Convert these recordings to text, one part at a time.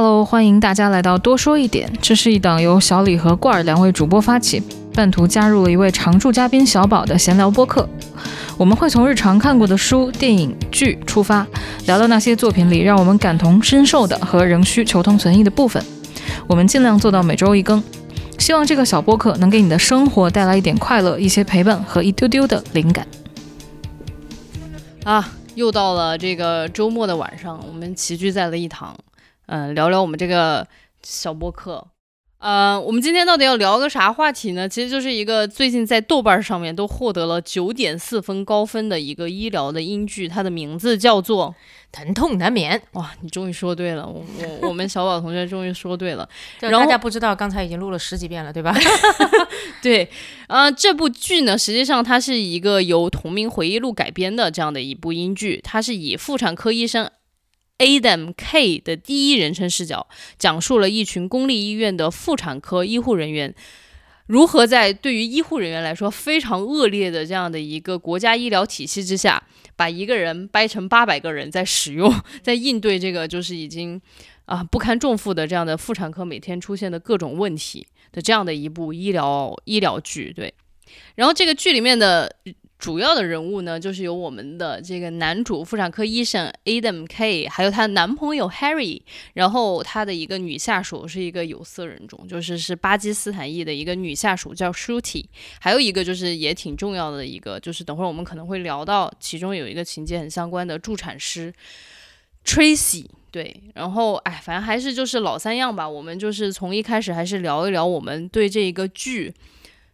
Hello，欢迎大家来到多说一点。这是一档由小李和罐儿两位主播发起，半途加入了一位常驻嘉宾小宝的闲聊播客。我们会从日常看过的书、电影、剧出发，聊聊那些作品里让我们感同身受的和仍需求同存异的部分。我们尽量做到每周一更，希望这个小播客能给你的生活带来一点快乐、一些陪伴和一丢丢的灵感。啊，又到了这个周末的晚上，我们齐聚在了一堂，嗯、聊聊我们这个小播客。呃，我们今天到底要聊个啥话题呢？其实就是一个最近在豆瓣上面都获得了九点四分高分的一个医疗的英剧，它的名字叫做疼痛难免。哇，你终于说对了，我我我们小宝同学终于说对了。然后大家不知道，刚才已经录了十几遍了，对吧？对，呃，这部剧呢，实际上它是一个由同名回忆录改编的这样的一部英剧，它是以妇产科医生 Adam K 的第一人称视角，讲述了一群公立医院的妇产科医护人员。如何在对于医护人员来说非常恶劣的这样的一个国家医疗体系之下，把一个人掰成八百个人在使用，在应对这个就是已经啊不堪重负的这样的妇产科每天出现的各种问题的这样的一部医疗医疗剧，对。然后这个剧里面的主要的人物呢，就是有我们的这个男主妇产科医生 Adam K，还有她的男朋友 Harry，然后她的一个女下属是一个有色人种，就是是巴基斯坦裔的一个女下属叫 Shruti，还有一个就是也挺重要的一个，就是等会儿我们可能会聊到，其中有一个情节很相关的助产师 Tracy。对，然后哎，反正还是就是老三样吧。我们就是从一开始还是聊一聊我们对这一个剧，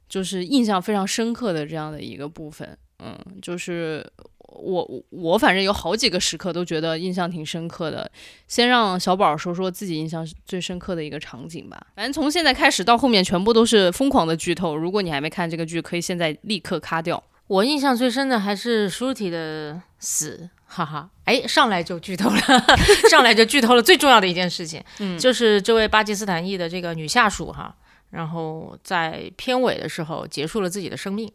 就是印象非常深刻的这样的一个部分。嗯，就是我我反正有好几个时刻都觉得印象挺深刻的。先让小宝说说自己印象最深刻的一个场景吧。反正从现在开始到后面全部都是疯狂的剧透。如果你还没看这个剧，可以现在立刻卡掉。我印象最深的还是舒体的死，哈哈，哎，上来就剧透了，上来就剧透了最重要的一件事情，嗯就是这位巴基斯坦裔的这个女下属哈，然后在片尾的时候结束了自己的生命。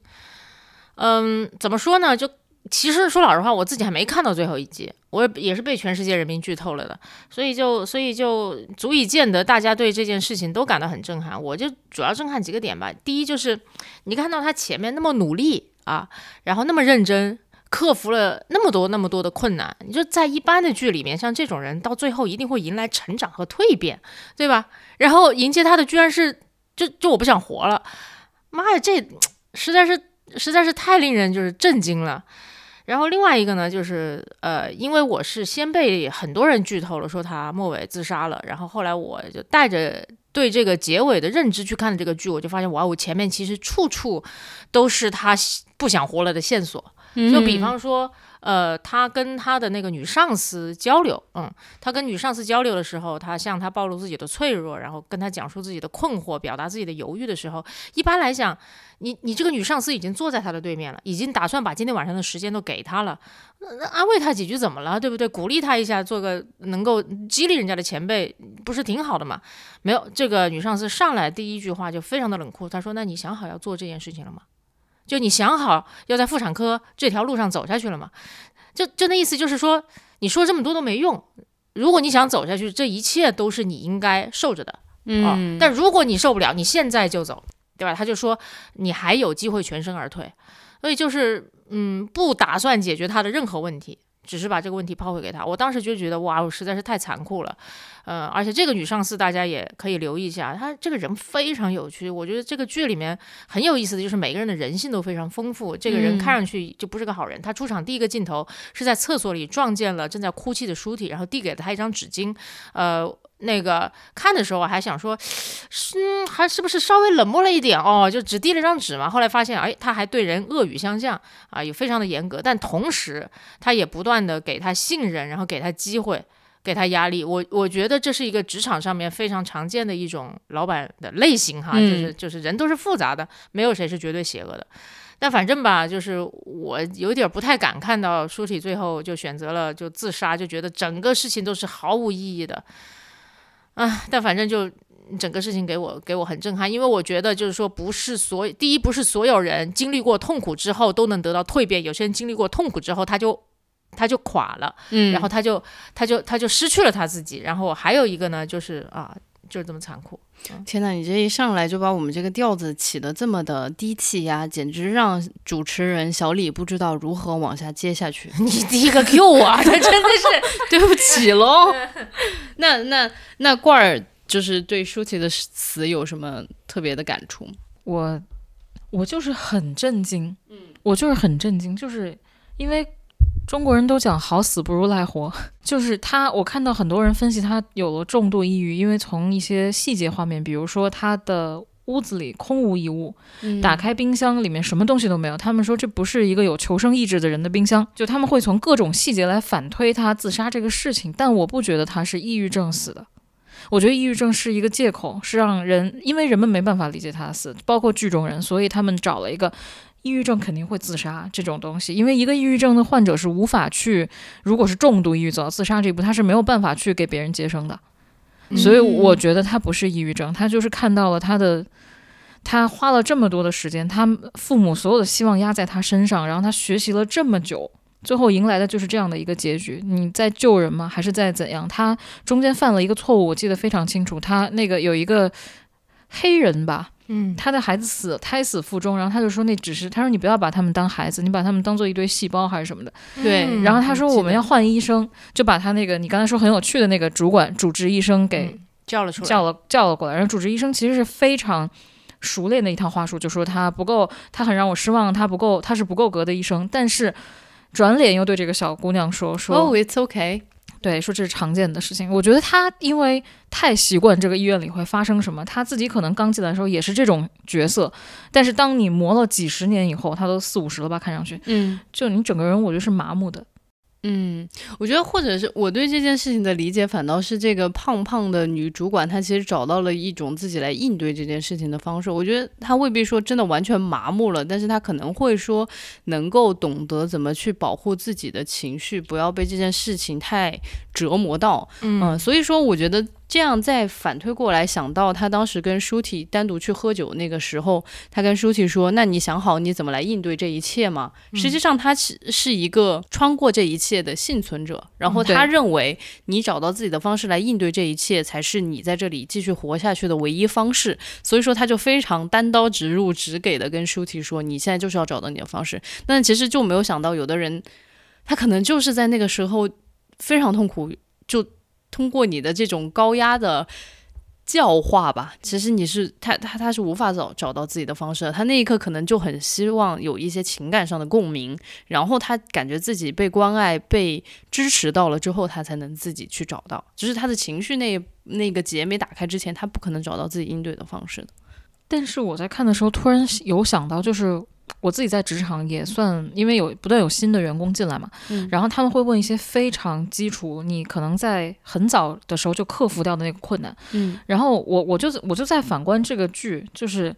嗯，怎么说呢？就其实说老实话，我自己还没看到最后一集，我也是被全世界人民剧透了的，所以就所以就足以见得大家对这件事情都感到很震撼。我就主要震撼几个点吧。第一就是你看到他前面那么努力啊，然后那么认真。克服了那么多那么多的困难，你就在一般的剧里面，像这种人到最后一定会迎来成长和蜕变，对吧？然后迎接他的居然是，就就我不想活了，妈呀，这实在是实在是太令人就是震惊了。然后另外一个呢，就是呃，因为我是先被很多人剧透了，说他末尾自杀了，然后后来我就带着对这个结尾的认知去看的这个剧，我就发现哇，我前面其实处处都是他不想活了的线索。就比方说，呃，他跟他的那个女上司交流，嗯，他跟女上司交流的时候，他向她暴露自己的脆弱，然后跟她讲述自己的困惑，表达自己的犹豫的时候，一般来讲，你你这个女上司已经坐在他的对面了，已经打算把今天晚上的时间都给他了，那那安慰他几句怎么了，对不对？鼓励他一下，做个能够激励人家的前辈，不是挺好的吗？没有，这个女上司上来第一句话就非常的冷酷，她说：“那你想好要做这件事情了吗？”就你想好要在妇产科这条路上走下去了吗？就就那意思就是说，你说这么多都没用。如果你想走下去，这一切都是你应该受着的啊、嗯，但如果你受不了，你现在就走，对吧？他就说你还有机会全身而退。所以就是嗯，不打算解决他的任何问题。只是把这个问题抛回给他，我当时就觉得哇，我实在是太残酷了，呃，而且这个女上司大家也可以留意一下，她这个人非常有趣，我觉得这个剧里面很有意思的就是每个人的人性都非常丰富，这个人看上去就不是个好人。他出场第一个镜头是在厕所里撞见了正在哭泣的舒体，然后递给了他一张纸巾，呃。那个看的时候还想说，是嗯还是不是稍微冷漠了一点哦？就只递了张纸嘛。后来发现，哎，他还对人恶语相向啊，也非常的严格。但同时，他也不断的给他信任，然后给他机会，给他压力。我我觉得这是一个职场上面非常常见的一种老板的类型哈，嗯就是就是人都是复杂的，没有谁是绝对邪恶的。但反正吧，就是我有点不太敢看到舒体最后就选择了就自杀，就觉得整个事情都是毫无意义的。啊，但反正就整个事情给我给我很震撼，因为我觉得就是说，不是所第一不是所有人经历过痛苦之后都能得到蜕变，有些人经历过痛苦之后他就他就垮了，嗯，然后他就他就他就失去了他自己。然后还有一个呢，就是啊，就是这么残酷。天呐，你这一上来就把我们这个调子起得这么的低气压，简直让主持人小李不知道如何往下接下去。你第一个 Q 我，他真的是 对不起喽。那那那罐儿就是对舒淇的词有什么特别的感触？我我就是很震惊，嗯，我就是很震惊，就是因为中国人都讲好死不如赖活，就是他，我看到很多人分析他有了重度抑郁，因为从一些细节画面，比如说他的屋子里空无一物，嗯打开冰箱里面什么东西都没有，他们说这不是一个有求生意志的人的冰箱，就他们会从各种细节来反推他自杀这个事情，但我不觉得他是抑郁症死的。我觉得抑郁症是一个借口，是让人因为人们没办法理解他的死，包括剧中人，所以他们找了一个抑郁症肯定会自杀这种东西。因为一个抑郁症的患者是无法去，如果是重度抑郁走到自杀这一步，他是没有办法去给别人接生的。所以我觉得他不是抑郁症，他就是看到了他的，他花了这么多的时间，他父母所有的希望压在他身上，然后他学习了这么久，最后迎来的就是这样的一个结局。你在救人吗？还是在怎样？他中间犯了一个错误，我记得非常清楚。他那个有一个黑人吧，嗯。他的孩子死胎死腹中，然后他就说那只是，他说你不要把他们当孩子，你把他们当做一堆细胞还是什么的。对。嗯然后他说我们要换医生，就把他那个你刚才说很有趣的那个主管主治医生给嗯。叫了出来，叫了叫了过来，然后主治医生其实是非常熟练的一套话术，就说他不够，他很让我失望，他不够，他是不够格的医生，但是转脸又对这个小姑娘说说，，Oh,、i t s okay。对，说这是常见的事情。我觉得他因为太习惯这个医院里会发生什么，他自己可能刚进来的时候也是这种角色，但是当你磨了几十年以后，他都四五十了吧，看上去，嗯就你整个人我觉得是麻木的。嗯，我觉得或者是我对这件事情的理解，反倒是这个胖胖的女主管，她其实找到了一种自己来应对这件事情的方式。我觉得她未必说真的完全麻木了，但是她可能会说能够懂得怎么去保护自己的情绪，不要被这件事情太折磨到。嗯，所以说我觉得这样再反推过来，想到他当时跟舒淇单独去喝酒那个时候，他跟舒淇说：“那你想好你怎么来应对这一切吗？”实际上他是是一个穿过这一切的幸存者，然后他认为你找到自己的方式来应对这一切，才是你在这里继续活下去的唯一方式。所以说他就非常单刀直入、直给的跟舒淇说：“你现在就是要找到你的方式。”但其实就没有想到，有的人他可能就是在那个时候非常痛苦，就通过你的这种高压的教化吧，其实你是他他他是无法找找到自己的方式的。他那一刻可能就很希望有一些情感上的共鸣，然后他感觉自己被关爱、被支持到了之后，他才能自己去找到。只是他的情绪那那个结没打开之前，他不可能找到自己应对的方式的。但是我在看的时候，突然有想到，就是我自己在职场也算，因为有不断有新的员工进来嘛，嗯然后他们会问一些非常基础，你可能在很早的时候就克服掉的那个困难。嗯然后我我就我就在反观这个剧，就是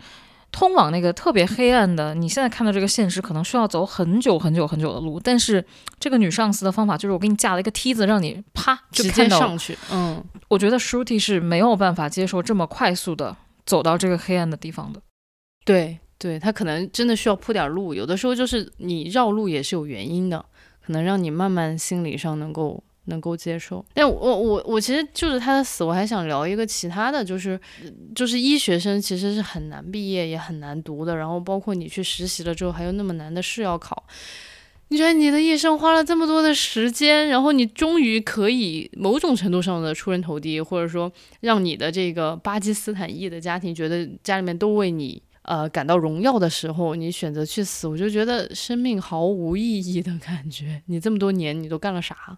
通往那个特别黑暗的，你现在看到这个现实可能需要走很久很久很久的路，但是这个女上司的方法就是我给你架了一个梯子，让你啪就直看到上去，嗯，我觉得 Shruti 是没有办法接受这么快速的走到这个黑暗的地方的。对对，他可能真的需要铺点路，有的时候就是你绕路也是有原因的，可能让你慢慢心理上能够能够接受。但我我我其实就是他的死，我还想聊一个其他的，就是就是医学生其实是很难毕业，也很难读的，然后包括你去实习了之后，还有那么难的试要考。你觉得你的一生花了这么多的时间，然后你终于可以某种程度上的出人头地，或者说让你的这个巴基斯坦裔的家庭觉得家里面都为你呃感到荣耀的时候，你选择去死，我就觉得生命毫无意义的感觉。你这么多年你都干了啥？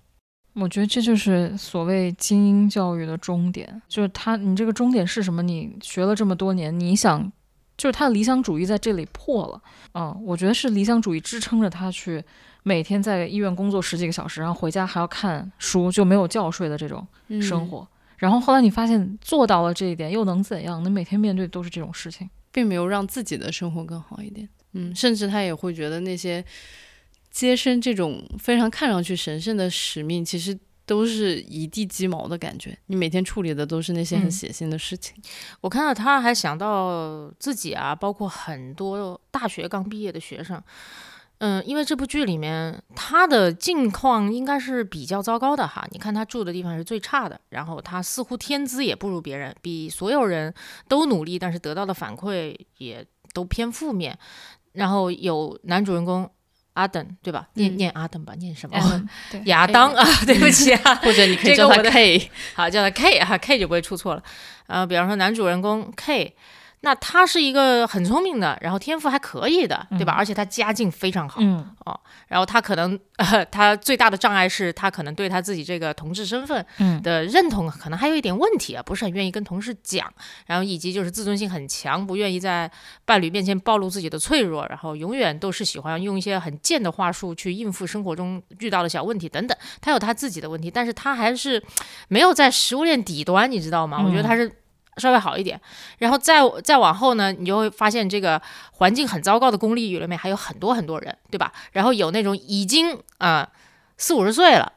我觉得这就是所谓精英教育的终点，就是他，你这个终点是什么？你学了这么多年，你想，就是他的理想主义在这里破了。嗯，我觉得是理想主义支撑着他去每天在医院工作十几个小时，然后回家还要看书，就没有觉睡的这种生活。然后后来你发现做到了这一点，又能怎样？你每天面对都是这种事情。并没有让自己的生活更好一点。嗯，甚至他也会觉得那些接生这种非常看上去神圣的使命，其实都是一地鸡毛的感觉。你每天处理的都是那些很嗯血腥的事情。我看到他还想到自己啊，包括很多大学刚毕业的学生，嗯，因为这部剧里面他的境况应该是比较糟糕的哈。你看他住的地方是最差的，然后他似乎天资也不如别人，比所有人都努力，但是得到的反馈也都偏负面。然后有男主人公阿登，对吧？念念阿登吧，念什么？嗯 亚当啊，对不起啊，或者你可以叫他 K，好，叫他 K 哈，K 就不会出错了。呃，比方说男主人公 K，那他是一个很聪明的，然后天赋还可以的，对吧？而且他家境非常好，嗯然后他可能呃，他最大的障碍是他可能对他自己这个同志身份嗯的认同可能还有一点问题啊，不是很愿意跟同事讲，然后以及就是自尊心很强，不愿意在伴侣面前暴露自己的脆弱，然后永远都是喜欢用一些很贱的话术去应付生活中遇到的小问题等等。他有他自己的问题，但是他还是没有在食物链底端，你知道吗？我觉得他是。稍微好一点，然后再再往后呢，你就会发现这个环境很糟糕的公立医院里面还有很多很多人，对吧？然后有那种已经啊四五十岁了，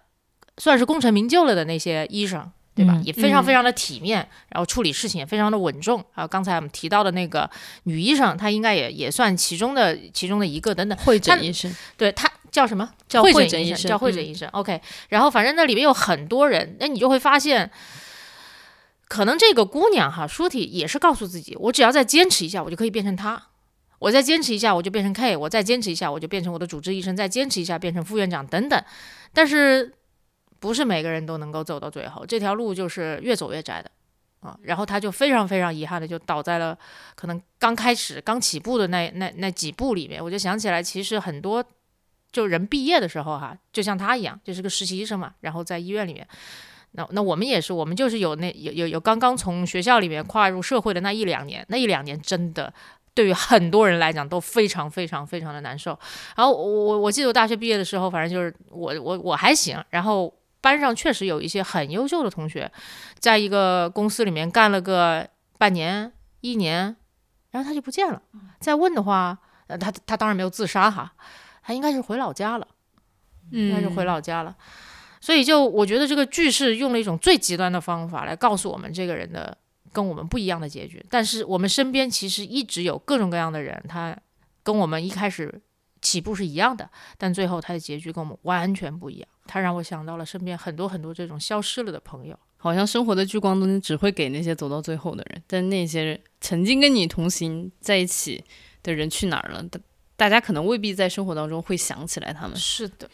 算是功成名就了的那些医生，对吧？嗯也非常嗯非常的体面，然后处理事情也非常的稳重。还有刚才我们提到的那个女医生，她应该也也算其中的其中的一个等等。会诊医生，对她叫什么？叫会诊医生叫会诊嗯医生。OK，然后反正那里面有很多人，那你就会发现。可能这个姑娘哈，舒体也是告诉自己，我只要再坚持一下，我就可以变成她。我再坚持一下，我就变成 K；我再坚持一下，我就变成我的主治医生；再坚持一下，变成副院长等等。但是不是每个人都能够走到最后，这条路就是越走越窄的啊。然后他就非常非常遗憾的就倒在了可能刚开始刚起步的那那那几步里面。我就想起来，其实很多就人毕业的时候哈，就像他一样，就是个实习医生嘛，然后在医院里面。那那我们也是，我们就是有那有有有刚刚从学校里面跨入社会的那一两年，那一两年真的对于很多人来讲都非常非常非常的难受。然后我我我记得我大学毕业的时候，反正就是我我我还行，然后班上确实有一些很优秀的同学，在一个公司里面干了个半年一年，然后他就不见了。再问的话，呃，他他当然没有自杀哈，他应该是回老家了。应该是回嗯老家了。所以就我觉得这个剧是用了一种最极端的方法来告诉我们这个人的跟我们不一样的结局。但是我们身边其实一直有各种各样的人，他跟我们一开始起步是一样的，但最后他的结局跟我们完全不一样。他让我想到了身边很多很多这种消失了的朋友。好像生活的聚光灯只会给那些走到最后的人，但那些曾经跟你同行在一起的人去哪儿了？大大家可能未必在生活当中会想起来他们。是的，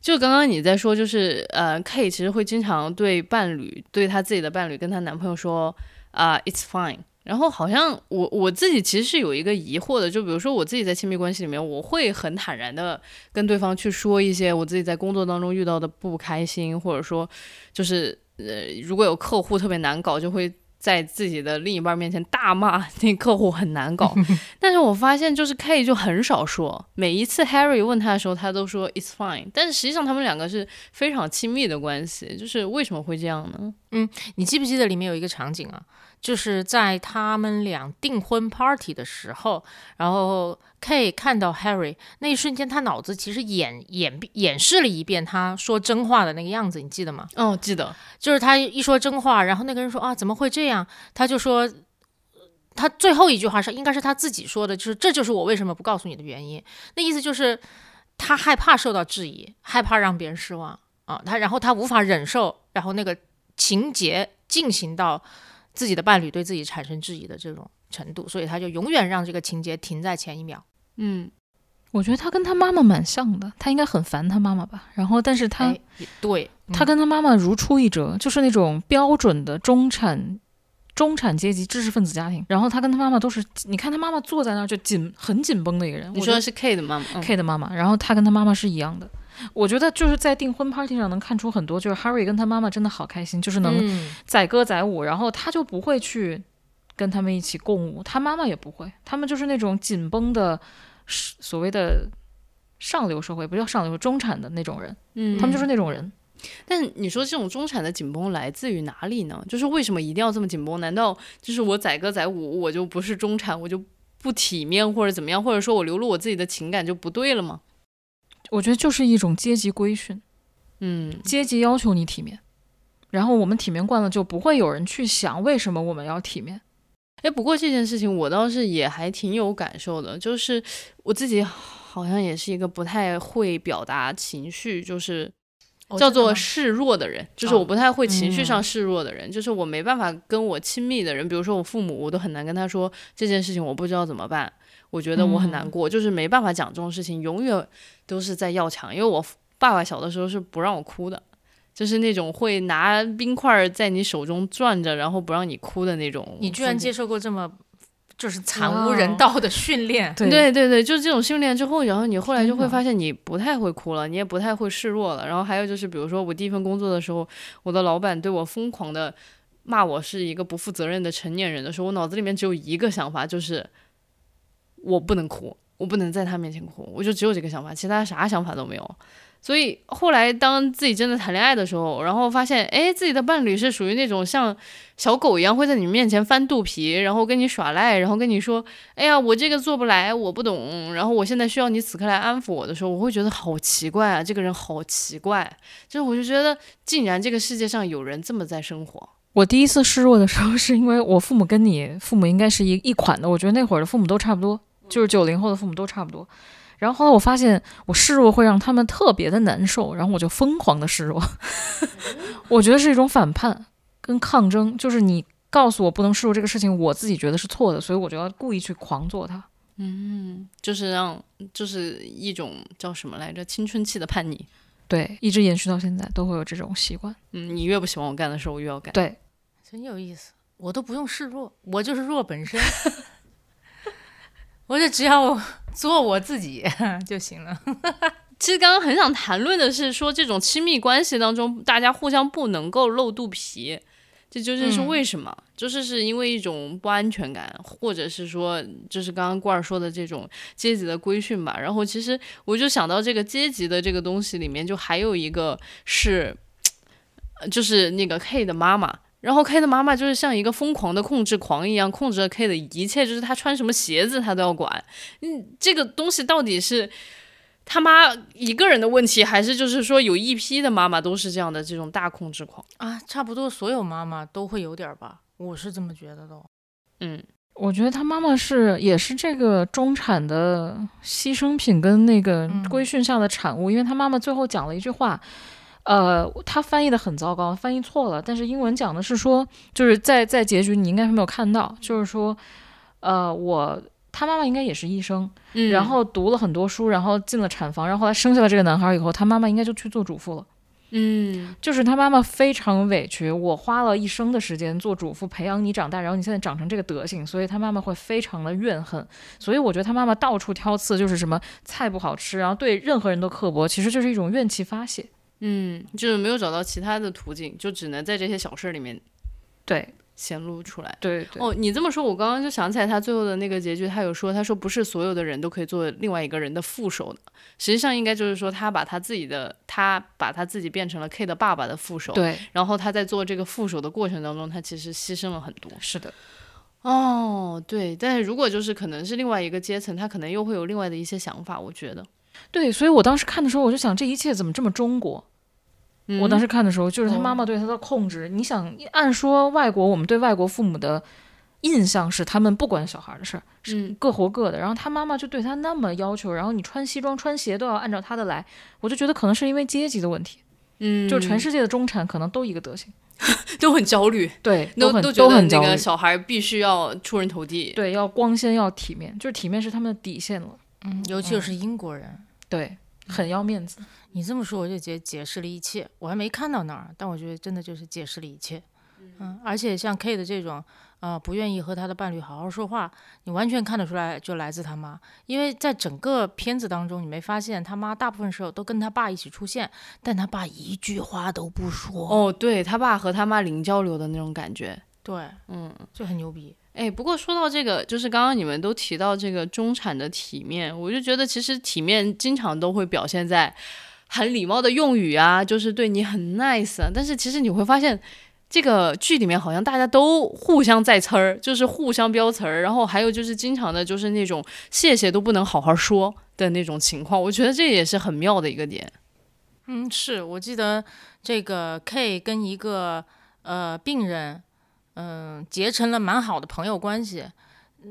就刚刚你在说，就是呃，K 其实会经常对伴侣，对她自己的伴侣跟她男朋友说啊、i t s fine。然后好像我我自己其实是有一个疑惑的，就比如说我自己在亲密关系里面，我会很坦然的跟对方去说一些我自己在工作当中遇到的不开心，或者说就是呃，如果有客户特别难搞，就会在自己的另一半面前大骂那客户很难搞。但是我发现就是 K 就很少说，每一次 Harry 问他的时候，他都说 It's fine。但是实际上他们两个是非常亲密的关系，就是为什么会这样呢？嗯你记不记得里面有一个场景啊？就是在他们俩订婚 party 的时候，然后 K 看到 Harry 那一瞬间，他脑子其实演演演示了一遍他说真话的那个样子，你记得吗？哦，记得，就是他一说真话，然后那个人说啊怎么会这样？他就说，他最后一句话是应该是他自己说的，就是这就是我为什么不告诉你的原因。那意思就是他害怕受到质疑，害怕让别人失望啊，他然后他无法忍受，然后那个情节进行到自己的伴侣对自己产生质疑的这种程度，所以他就永远让这个情节停在前一秒。嗯，我觉得他跟他妈妈蛮像的，他应该很烦他妈妈吧。然后，但是他、哎也对，嗯他跟他妈妈如出一辙，就是那种标准的中产中产阶级知识分子家庭。然后他跟他妈妈都是，你看他妈妈坐在那儿就紧很紧绷的一个人。你说的是 K 的妈妈，嗯 K 的妈妈，然后他跟他妈妈是一样的。我觉得就是在订婚 party 上能看出很多，就是 Harry 跟他妈妈真的好开心，就是能嗯载歌载舞，然后他就不会去跟他们一起共舞，他妈妈也不会，他们就是那种紧绷的是所谓的上流社会，不叫上流，中产的那种人，嗯他们就是那种人。但你说这种中产的紧绷来自于哪里呢？就是为什么一定要这么紧绷？难道就是我载歌载舞，我就不是中产，我就不体面或者怎么样，或者说我流露我自己的情感就不对了吗？我觉得就是一种阶级规训，嗯，阶级要求你体面，然后我们体面惯了，就不会有人去想为什么我们要体面。哎，不过这件事情我倒是也还挺有感受的，就是我自己好好像也是一个不太会表达情绪，就是哦叫做示弱的人，就是哦我不太会情绪上嗯示弱的人，就是我没办法跟我亲密的人，比如说我父母，我都很难跟他说这件事情我不知道怎么办，我觉得我很难嗯过，就是没办法讲这种事情，永远都是在要强，因为我爸爸小的时候是不让我哭的。就是那种会拿冰块儿在你手中转着，然后不让你哭的那种。你居然接受过这么就是惨无人道的训练，对对对对，就是这种训练之后，然后你后来就会发现你不太会哭了，你也不太会示弱了。然后还有就是，比如说我第一份工作的时候，我的老板对我疯狂的骂我是一个不负责任的成年人的时候，我脑子里面只有一个想法，就是我不能哭，我不能在他面前哭，我就只有这个想法，其他啥想法都没有。所以后来当自己真的谈恋爱的时候，然后发现，哎，自己的伴侣是属于那种像小狗一样会在你面前翻肚皮，然后跟你耍赖，然后跟你说，哎呀，我这个做不来，我不懂，然后我现在需要你此刻来安抚我的时候，我会觉得好奇怪啊，这个人好奇怪，就是我就觉得，竟然这个世界上有人这么在生活。我第一次示弱的时候，是因为我父母跟你父母应该是一一款的，我觉得那会儿的父母都差不多，就是九零后的父母都差不多。然后后来我发现我示弱会让他们特别的难受，然后我就疯狂的示弱。我觉得是一种反叛跟抗争，就是你告诉我不能示弱这个事情，我自己觉得是错的，所以我就要故意去狂做它。嗯就是让，就是一种叫什么来着，青春期的叛逆。对，一直延续到现在都会有这种习惯。嗯，你越不喜欢我干的事，我越要干。对，真有意思。我都不用示弱，我就是弱本身，我就只要做我自己 就行了。其实刚刚很想谈论的是说，这种亲密关系当中，大家互相不能够露肚皮，这究竟是嗯为什么？就是是因为一种不安全感，或者是说，就是刚刚罐儿说的这种阶级的规训吧。然后其实我就想到这个阶级的这个东西里面，就还有一个是，呃就是那个 K 的妈妈。然后 K 的妈妈就是像一个疯狂的控制狂一样，控制着 K 的一切，就是他穿什么鞋子他都要管。嗯，这个东西到底是他妈一个人的问题，还是就是说有一批的妈妈都是这样的这种大控制狂？啊，差不多所有妈妈都会有点儿吧，我是这么觉得的哦。嗯，我觉得他妈妈是也是这个中产的牺牲品跟那个嗯规训下的产物，因为他妈妈最后讲了一句话，呃，他翻译的很糟糕，翻译错了，但是英文讲的是说，就是在在结局你应该是没有看到，就是说，呃，我他妈妈应该也是医生，嗯然后读了很多书，然后进了产房，然后后来生下了这个男孩以后，他妈妈应该就去做主妇了。嗯就是他妈妈非常委屈，我花了一生的时间做主妇培养你长大，然后你现在长成这个德行，所以他妈妈会非常的怨恨。所以我觉得他妈妈到处挑刺，就是什么菜不好吃，然后对任何人都刻薄，其实就是一种怨气发泄。嗯，就是没有找到其他的途径，就只能在这些小事儿里面对显露出来。对对，哦，你这么说，我刚刚就想起来他最后的那个结局，他有说，他说不是所有的人都可以做另外一个人的副手的，实际上应该就是说，他把他自己的，他把他自己变成了 K 的爸爸的副手，对然后他在做这个副手的过程当中，他其实牺牲了很多。是的，哦，对，但是如果就是可能是另外一个阶层，他可能又会有另外的一些想法，我觉得。对，所以我当时看的时候，我就想这一切怎么这么中国？嗯我当时看的时候，就是他哦妈妈对他的控制。你想，按说外国我们对外国父母的印象是他们不管小孩的事儿，是嗯各活各的。然后他妈妈就对他那么要求，然后你穿西装穿鞋都要按照他的来，我就觉得可能是因为阶级的问题，嗯，就是全世界的中产可能都一个德行，都很焦虑，对，都很都觉得那都很焦虑个，小孩必须要出人头地。对，要光鲜要体面，就是体面是他们的底线了，嗯，尤其是英国人。对，很要面子。你这么说，我就解解释了一切。我还没看到那儿，但我觉得真的就是解释了一切。嗯，而且像 K 的这种，呃，不愿意和他的伴侣好好说话，你完全看得出来就来自他妈。因为在整个片子当中，你没发现他妈大部分时候都跟他爸一起出现，但他爸一句话都不说。哦，对他爸和他妈零交流的那种感觉。对，嗯，就很牛逼。哎，不过说到这个，就是刚刚你们都提到这个中产的体面，我就觉得其实体面经常都会表现在很礼貌的用语啊，就是对你很 nice。但是其实你会发现，这个剧里面好像大家都互相在词儿，就是互相标词儿，然后还有就是经常的就是那种谢谢都不能好好说的那种情况，我觉得这也是很妙的一个点。嗯，是我记得这个 K 跟一个呃病人，嗯、结成了蛮好的朋友关系。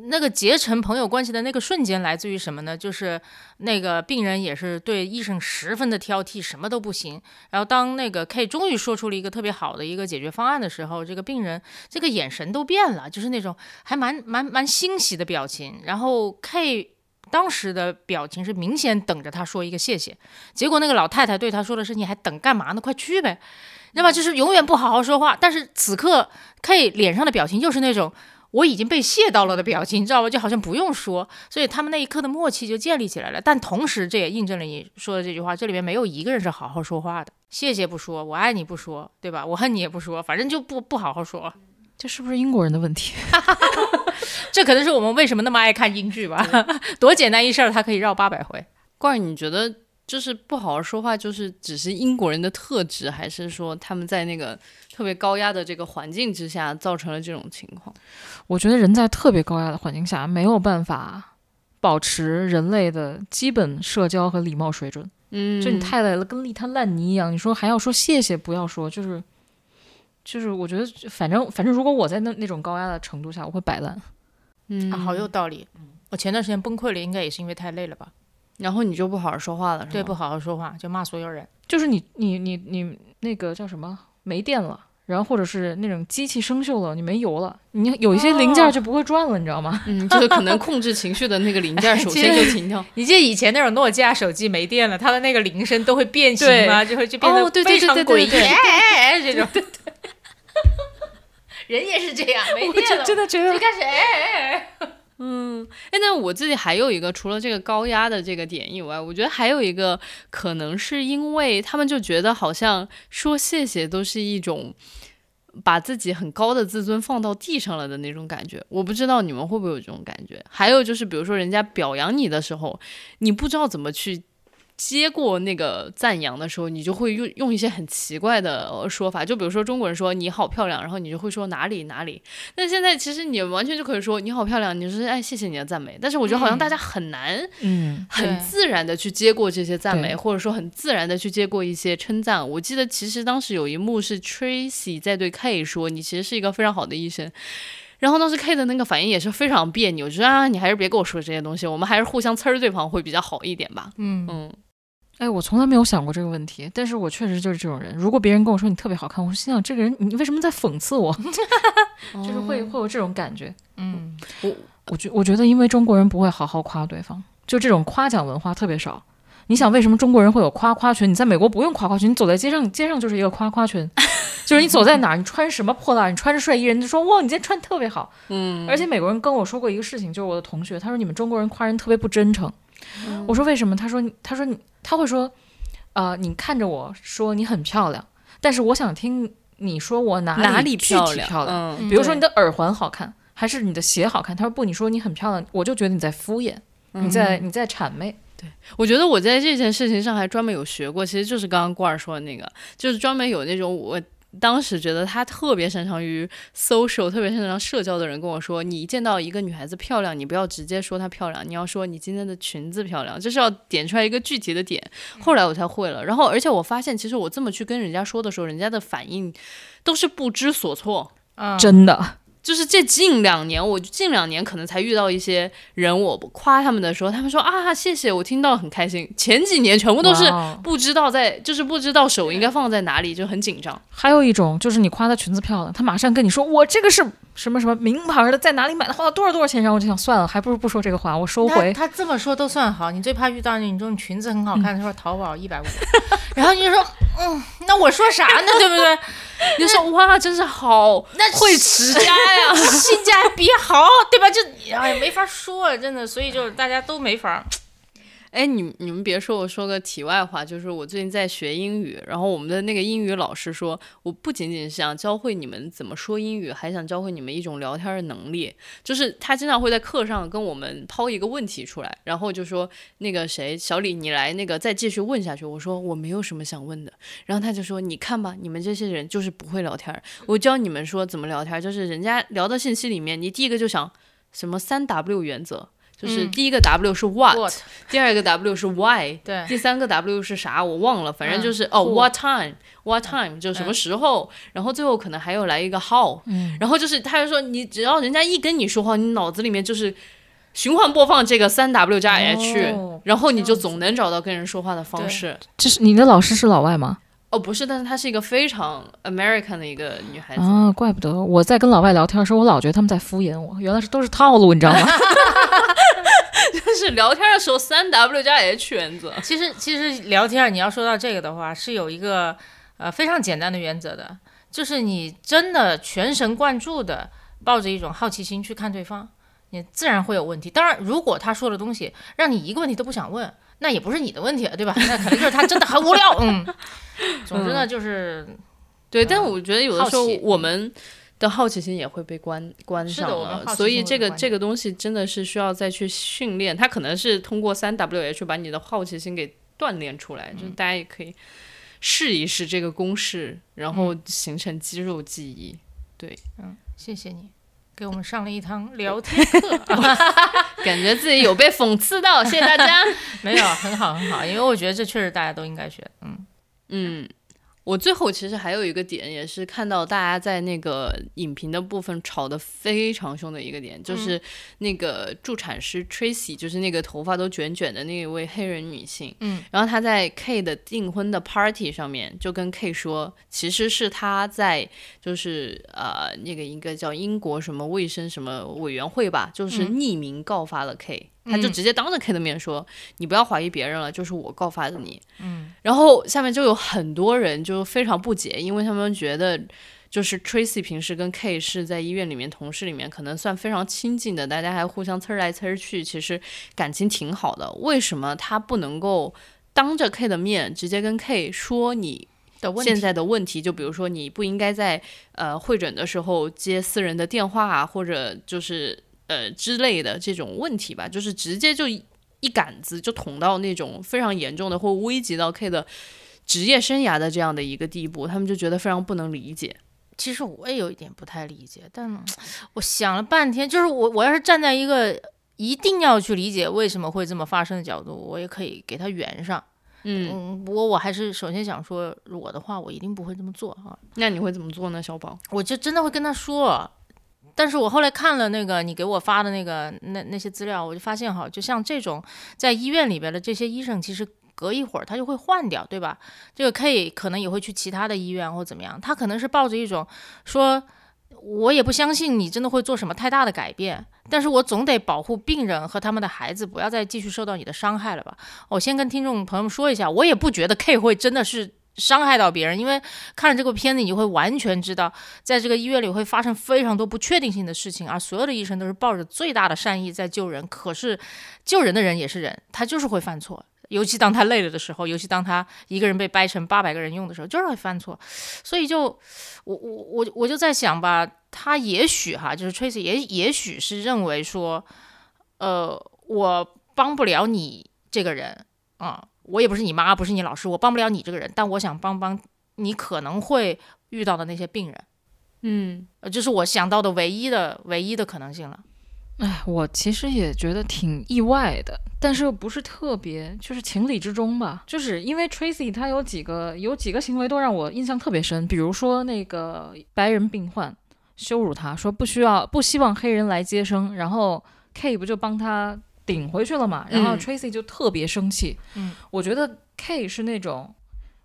那个结成朋友关系的那个瞬间来自于什么呢？就是那个病人也是对医生十分的挑剔，什么都不行。然后当那个 K 终于说出了一个特别好的一个解决方案的时候，这个病人这个眼神都变了，就是那种还蛮蛮蛮欣喜的表情。然后 K 当时的表情是明显等着他说一个谢谢，结果那个老太太对他说的是：“你还等干嘛呢？快去呗！”那么就是永远不好好说话。但是此刻 K 脸上的表情又是那种。我已经被谢到了的表情，你知道吧？就好像不用说，所以他们那一刻的默契就建立起来了。但同时，这也印证了你说的这句话：这里面没有一个人是好好说话的。谢谢不说，我爱你不说，对吧？我恨你也不说，反正就不不好好说。这是不是英国人的问题？这可能是我们为什么那么爱看英剧吧？多简单一事儿，他可以绕八百回。怪儿，你觉得？就是不好好说话，就是只是英国人的特质，还是说他们在那个特别高压的这个环境之下造成了这种情况？我觉得人在特别高压的环境下没有办法保持人类的基本社交和礼貌水准。嗯，就你太累了，跟一滩烂泥一样。你说还要说谢谢，不要说，就是就是，我觉得反正反正，如果我在那那种高压的程度下，我会摆烂。嗯，好有道理。我前段时间崩溃了，应该也是因为太累了吧。然后你就不好好说话了，对，不好好说话就骂所有人。就是你你你你那个叫什么没电了，然后或者是那种机器生锈了，你没油了，你有一些零件就不会转了，你知道吗？嗯，就是可能控制情绪的那个零件 首先就停掉。你记得以前那种诺基亚手机没电了，它的那个铃声都会变形吗？就会就变得非常诡异，这种。人也是这样，没电了，真的觉得你干谁？嗯，哎，那我自己还有一个，除了这个高压的这个点以外，我觉得还有一个可能是因为他们就觉得好像说谢谢都是一种把自己很高的自尊放到地上了的那种感觉。我不知道你们会不会有这种感觉。还有就是，比如说人家表扬你的时候，你不知道怎么去。接过那个赞扬的时候，你就会用用一些很奇怪的说法，就比如说中国人说你好漂亮，然后你就会说哪里哪里。那现在其实你完全就可以说你好漂亮，你说哎谢谢你的赞美。但是我觉得好像大家很难，嗯，很自然的去接过这些赞美，或者说很自然的去接过一些称赞。我记得其实当时有一幕是 Tracy 在对 K 说你其实是一个非常好的医生，然后当时 K 的那个反应也是非常别扭，就说啊你还是别跟我说这些东西，我们还是互相呲儿对方会比较好一点吧。嗯嗯。哎，我从来没有想过这个问题，但是我确实就是这种人。如果别人跟我说你特别好看，我心想这个人你为什么在讽刺我？就是会会有这种感觉。嗯，我我觉我觉得因为中国人不会好好夸对方，就这种夸奖文化特别少。你想为什么中国人会有夸夸群？你在美国不用夸夸群，你走在街上，街上就是一个夸夸群，就是你走在哪儿，你穿什么破烂，你穿着睡衣，人家说哇你今天穿特别好。嗯，而且美国人跟我说过一个事情，就是我的同学他说你们中国人夸人特别不真诚。我说为什么？他说他说。他会说，呃，你看着我说你很漂亮，但是我想听你说我哪哪里漂亮？漂亮，比如说你的耳环好看，还是你的鞋好看？他说不，你说你很漂亮，我就觉得你在敷衍，你在你在谄媚。对我觉得我在这件事情上还专门有学过，其实就是刚刚郭儿说的那个，就是专门有那种我。当时觉得他特别擅长于 social，特别擅长社交的人跟我说：“你见到一个女孩子漂亮，你不要直接说她漂亮，你要说你今天的裙子漂亮，就是要点出来一个具体的点。”后来我才会了。然后，而且我发现，其实我这么去跟人家说的时候，人家的反应都是不知所措。真的。就是这近两年，我近两年可能才遇到一些人，我夸他们的时候，他们说啊谢谢，我听到很开心。前几年全部都是不知道在，就是不知道手应该放在哪里，就很紧张。还有一种就是你夸她裙子漂亮，她马上跟你说我这个是。什么什么名牌的，在哪里买的，花了多少多少钱？然后我就想算了，还不如不说这个话，我收回。他这么说都算好，你最怕遇到你这种裙子很好看，他说淘宝一百五，然后你就说，嗯，那我说啥呢？对不对？你就说哇，真是好，那会持家呀，性价比好，对吧？就哎，没法说，真的，所以就大家都没法。哎，你你们别说，我说个题外话，就是我最近在学英语，然后我们的那个英语老师说，我不仅仅是想教会你们怎么说英语，还想教会你们一种聊天的能力。就是他经常会在课上跟我们抛一个问题出来，然后就说那个谁，小李，你来那个再继续问下去。我说我没有什么想问的，然后他就说，你看吧，你们这些人就是不会聊天。我教你们说怎么聊天，就是人家聊的信息里面，你第一个就想什么三 W 原则。就是嗯第一个 W 是 what，、What？第二个 W 是 why，对第三个 W 是啥我忘了，反正嗯就是、哦 what time，what time 就什么时候，然后最后可能还有来一个 how，、然后就是他就说你只要人家一跟你说话，你脑子里面就是循环播放这个三 W 加 H，、哦然后你就总能找到跟人说话的方式。这是你的老师是老外吗？哦，不是，但是她是一个非常 American 的一个女孩子。啊，怪不得我在跟老外聊天的时候，我老觉得他们在敷衍我，原来是都是套路，你知道吗？就是聊天的时候三 W 加 H 原则。其实其实聊天你要说到这个的话，是有一个呃非常简单的原则的，就是你真的全神贯注的抱着一种好奇心去看对方，你自然会有问题。当然，如果他说的东西让你一个问题都不想问，那也不是你的问题了，对吧？那肯定就是他真的很无聊。嗯，总之呢，就是对，嗯但我觉得有的时候我们的好奇心也会被关关上了，所以这个这个东西真的是需要再去训练。它可能是通过三 W H 把你的好奇心给锻炼出来，嗯就是大家也可以试一试这个公式，然后形成肌肉记忆。对，嗯谢谢你给我们上了一堂 聊天课。感觉自己有被讽刺到，谢谢大家。没有，很好很好，因为我觉得这确实大家都应该学。嗯，嗯，我最后其实还有一个点，也是看到大家在那个影评的部分吵得非常凶的一个点，就是那个助产师 Tracy，就是那个头发都卷卷的那一位黑人女性。嗯，然后她在 K 的订婚的 party 上面就跟 K 说，其实是她在就是呃那个一个叫英国什么卫生什么委员会吧，就是匿名告发了 K。他就直接当着 K 的面说：“你不要怀疑别人了，就是我告发的你。”然后下面就有很多人就非常不解，因为他们觉得就是 Tracy 平时跟 K 是在医院里面同事里面可能算非常亲近的，大家还互相呲儿来呲儿去，其实感情挺好的。为什么他不能够当着 K 的面直接跟 K 说你的问题现在的问题？就比如说你不应该在呃会诊的时候接私人的电话啊，或者就是呃之类的这种问题吧，就是直接就一一杆子就捅到那种非常严重的或危及到 K 的职业生涯的这样的一个地步，他们就觉得非常不能理解。其实我也有一点不太理解，但 我想了半天，就是我我要是站在一个一定要去理解为什么会这么发生的角度，我也可以给他圆上。嗯，嗯，不过我还是首先想说，我的话我一定不会这么做啊，那你会怎么做呢，小宝？我就真的会跟他说。但是我后来看了那个你给我发的那个那那些资料，我就发现哈，就像这种在医院里边的这些医生，其实隔一会儿他就会换掉，对吧？这个 K 可能也会去其他的医院或怎么样，他可能是抱着一种说，我也不相信你真的会做什么太大的改变，但是我总得保护病人和他们的孩子不要再继续受到你的伤害了吧？我先跟听众朋友们说一下，我也不觉得 K 会真的是。伤害到别人，因为看了这个片子，你就会完全知道，在这个医院里会发生非常多不确定性的事情，而所有的医生都是抱着最大的善意在救人。可是救人的人也是人，他就是会犯错，尤其当他累了的时候，尤其当他一个人被掰成八百个人用的时候，就是会犯错。所以就我我我我就在想吧，他也许哈，就是 Tracy 也也许是认为说，呃，我帮不了你这个人啊。我也不是你妈，不是你老师，我帮不了你这个人，但我想帮帮你可能会遇到的那些病人，嗯，呃，这是我想到的唯一的唯一的可能性了。哎，我其实也觉得挺意外的，但是又不是特别，就是情理之中吧。就是因为 Tracy 他有几个有几个行为都让我印象特别深，比如说那个白人病患羞辱他，说不需要不希望黑人来接生，然后 K 不就帮他顶回去了嘛，然后嗯 Tracy 就特别生气。嗯，我觉得 K 是那种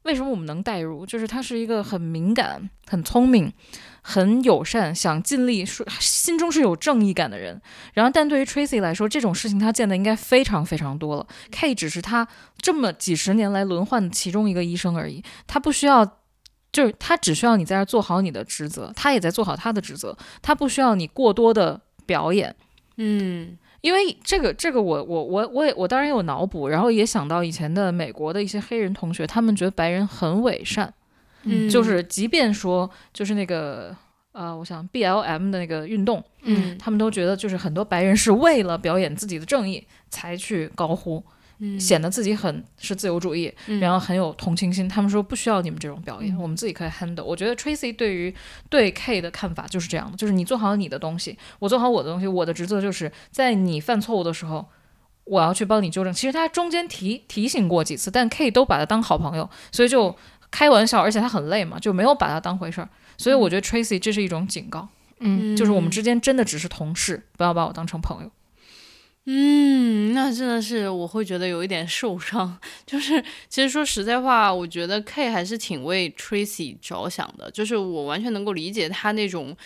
为什么我们能代入，就是他是一个很敏感、很聪明、很友善，想尽力说心中是有正义感的人。然后，但对于 Tracy 来说，这种事情他见的应该非常非常多了。K 只是他这么几十年来轮换的其中一个医生而已，他不需要。就是他只需要你在这儿做好你的职责，他也在做好他的职责，他不需要你过多的表演。嗯因为这个，这个我我我我也我当然有脑补，然后也想到以前的美国的一些黑人同学，他们觉得白人很伪善，嗯，就是即便说就是那个呃，我想 B L M 的那个运动，嗯他们都觉得就是很多白人是为了表演自己的正义才去高呼，显得自己很是自由主义，然后很有同情心。他们说不需要你们这种表演，我们自己可以 handle。我觉得 Tracy 对于对 K 的看法就是这样的，就是你做好你的东西，我做好我的东西，我的职责就是在你犯错误的时候，我要去帮你纠正。其实他中间提提醒过几次，但 K 都把他当好朋友，所以就开玩笑，而且他很累嘛，就没有把他当回事儿。所以我觉得 Tracy 这是一种警告，嗯，就是我们之间真的只是同事，不要把我当成朋友。嗯，那真的是我会觉得有一点受伤。就是其实说实在话，我觉得 K 还是挺为 Tracy 着想的。就是我完全能够理解他那种，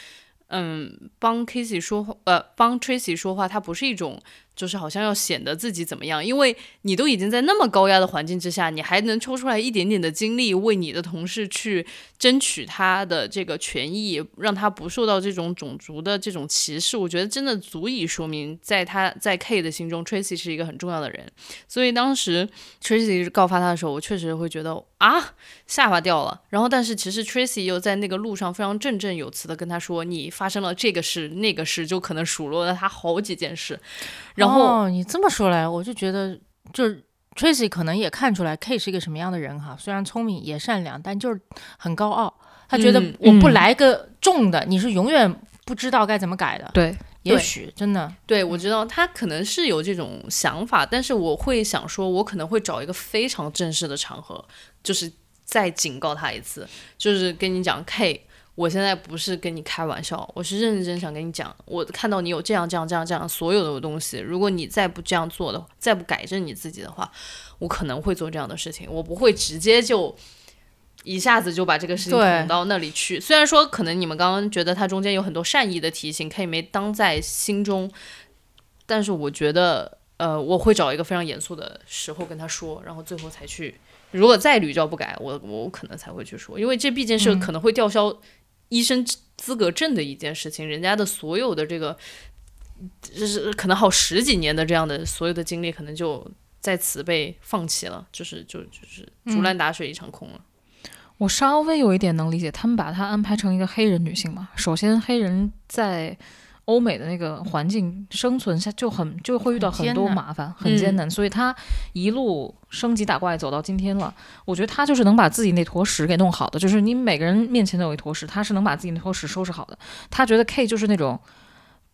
嗯，帮 Casey 说话，呃，帮 Tracy 说话，他不是一种。就是好像要显得自己怎么样，因为你都已经在那么高压的环境之下，你还能抽出来一点点的精力为你的同事去争取他的这个权益，让他不受到这种种族的这种歧视，我觉得真的足以说明，在他在 K 的心中，Tracy 是一个很重要的人。所以当时 Tracy 告发他的时候，我确实会觉得啊，下巴掉了。然后，但是其实 Tracy 又在那个路上非常振振有词的跟他说：“你发生了这个事那个事，就可能数落了他好几件事。”然然后你这么说来，我就觉得就是 Tracy 可能也看出来 K 是一个什么样的人哈。虽然聪明也善良，但就是很高傲。他觉得我不来个重的，你是永远不知道该怎么改的。对，也许真的。对，我知道他可能是有这种想法，但是我会想说，我可能会找一个非常正式的场合，就是再警告他一次，就是跟你讲 K。我现在不是跟你开玩笑，我是认真想跟你讲。我看到你有这样这样这样这样所有的东西，如果你再不这样做的，再不改正你自己的话，我可能会做这样的事情。我不会直接就一下子就把这个事情捅到那里去。虽然说可能你们刚刚觉得他中间有很多善意的提醒，可以没当在心中，但是我觉得，呃，我会找一个非常严肃的时候跟他说，然后最后才去。如果再屡教不改，我我可能才会去说，因为这毕竟是可能会吊销。医生资格证的一件事情，人家的所有的这个，就是可能好十几年的这样的所有的经历，可能就在此被放弃了，就是就就是竹篮打水一场空了。我稍微有一点能理解，他们把她安排成一个黑人女性嘛。首先，黑人在。欧美的那个环境生存下就很就会遇到很多麻烦，很艰难，所以他一路升级打怪走到今天了。我觉得他就是能把自己那坨屎给弄好的，就是你每个人面前都有一坨屎，他是能把自己那坨屎收拾好的。他觉得 K 就是那种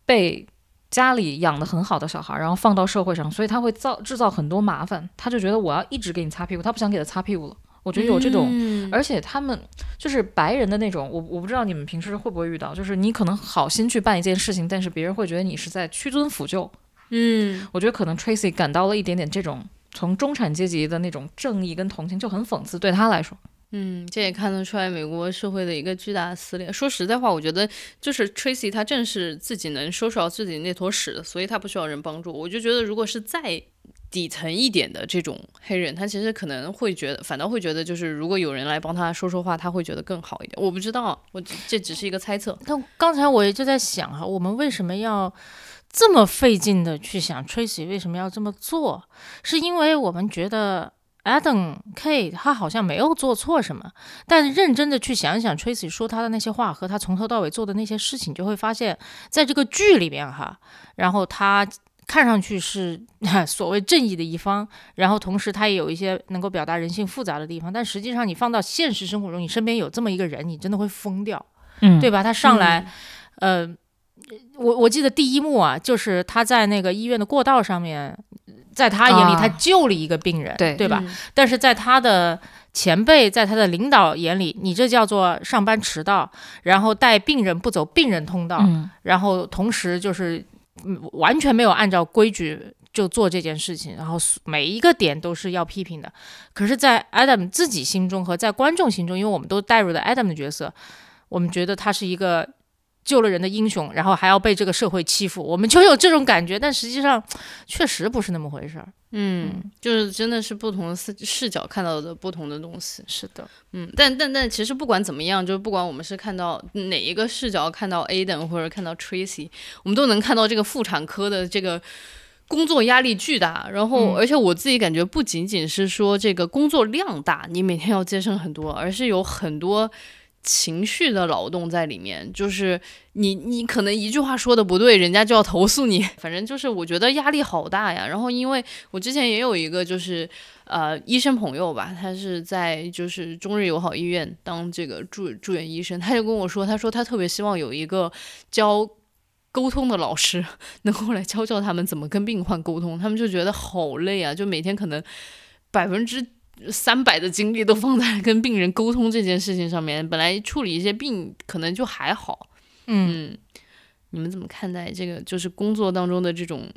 被家里养的很好的小孩，然后放到社会上，所以他会造制造很多麻烦。他就觉得我要一直给你擦屁股，他不想给他擦屁股了。我觉得有这种，而且他们就是白人的那种，我我不知道你们平时会不会遇到，就是你可能好心去办一件事情，但是别人会觉得你是在屈尊俯就。嗯，我觉得可能 Tracy 感到了一点点这种从中产阶级的那种正义跟同情，就很讽刺对他来说。嗯，这也看得出来美国社会的一个巨大的撕裂。说实在话，我觉得就是 Tracy 他正是自己能收拾好自己那坨屎，所以他不需要人帮助。我就觉得如果是再底层一点的这种黑人，他其实可能会觉得，反倒会觉得，就是如果有人来帮他说说话，他会觉得更好一点。我不知道，我这只是一个猜测。但刚才我也就在想哈，我们为什么要这么费劲的去想 Tracy 为什么要这么做？是因为我们觉得 Adam K 他好像没有做错什么，但认真的去想想 Tracy 说他的那些话和他从头到尾做的那些事情，就会发现，在这个剧里边哈，然后他。看上去是 所谓正义的一方，然后同时他也有一些能够表达人性复杂的地方，但实际上你放到现实生活中，你身边有这么一个人，你真的会疯掉，嗯，对吧？他上来，呃，我我记得第一幕啊，就是他在那个医院的过道上面，在他眼里他救了一个病人，对对吧？但是在他的前辈，在他的领导眼里，你这叫做上班迟到，然后带病人不走病人通道，然后同时就是。嗯，完全没有按照规矩就做这件事情，然后每一个点都是要批评的。可是，在 Adam 自己心中和在观众心中，因为我们都带入了 Adam 的角色，我们觉得他是一个。救了人的英雄，然后还要被这个社会欺负，我们就有这种感觉。但实际上，确实不是那么回事儿。嗯，就是真的是不同的视视角看到的不同的东西。是的，嗯，但但但其实不管怎么样，就不管我们是看到哪一个视角看到 Aden 或者看到 Tracy，我们都能看到这个妇产科的这个工作压力巨大。然后，而且我自己感觉不仅仅是说这个工作量大，你每天要接生很多，而是有很多。情绪的劳动在里面，就是你你可能一句话说的不对，人家就要投诉你，反正就是我觉得压力好大呀。然后因为我之前也有一个就是呃医生朋友吧，他是在就是中日友好医院当这个住住院医生，他就跟我说，他说他特别希望有一个教沟通的老师 能够来教教他们怎么跟病患沟通，他们就觉得好累啊，就每天可能百分之。三百的精力都放在跟病人沟通这件事情上面，本来处理一些病可能就还好，嗯，你们怎么看待这个？就是工作当中的这种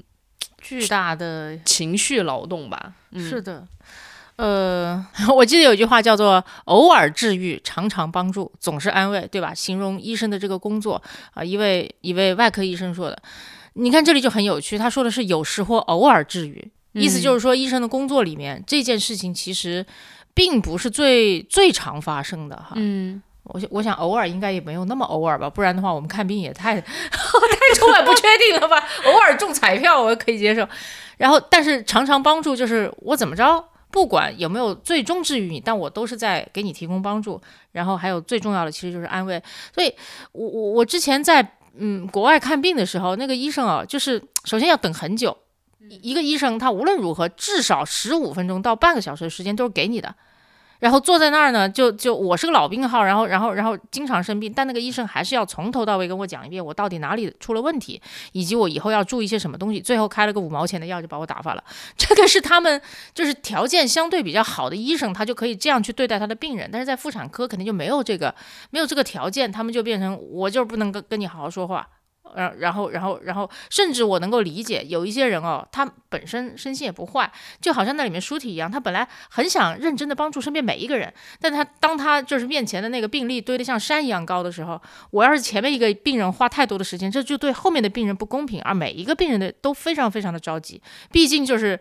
巨大的情绪劳动吧？是的，呃，我记得有句话叫做“偶尔治愈，常常帮助，总是安慰”，对吧？形容医生的这个工作啊，一位一位外科医生说的。你看这里就很有趣，他说的是有时或偶尔治愈。意思就是说，医生的工作里面这件事情其实并不是最最常发生的哈。嗯，我我想偶尔应该也没有那么偶尔吧，不然的话我们看病也太 太充满不确定了吧。偶尔中彩票我可以接受，然后但是常常帮助就是我怎么着，不管有没有最终治愈你，但我都是在给你提供帮助。然后还有最重要的其实就是安慰。所以我我我之前在嗯国外看病的时候，那个医生啊，就是首先要等很久。一个医生，他无论如何至少十五分钟到半个小时的时间都是给你的，然后坐在那儿呢，就就我是个老病号，然后然后然后经常生病，但那个医生还是要从头到尾跟我讲一遍我到底哪里出了问题，以及我以后要注意些什么东西，最后开了个五毛钱的药就把我打发了。这个是他们就是条件相对比较好的医生，他就可以这样去对待他的病人，但是在妇产科肯定就没有这个没有这个条件，他们就变成我就是不能跟跟你好好说话。然然后然后然后，甚至我能够理解，有一些人哦，他本身身心也不坏，就好像那里面书体一样，他本来很想认真的帮助身边每一个人，但他当他就是面前的那个病例堆得像山一样高的时候，我要是前面一个病人花太多的时间，这就对后面的病人不公平，而每一个病人的都非常非常的着急，毕竟就是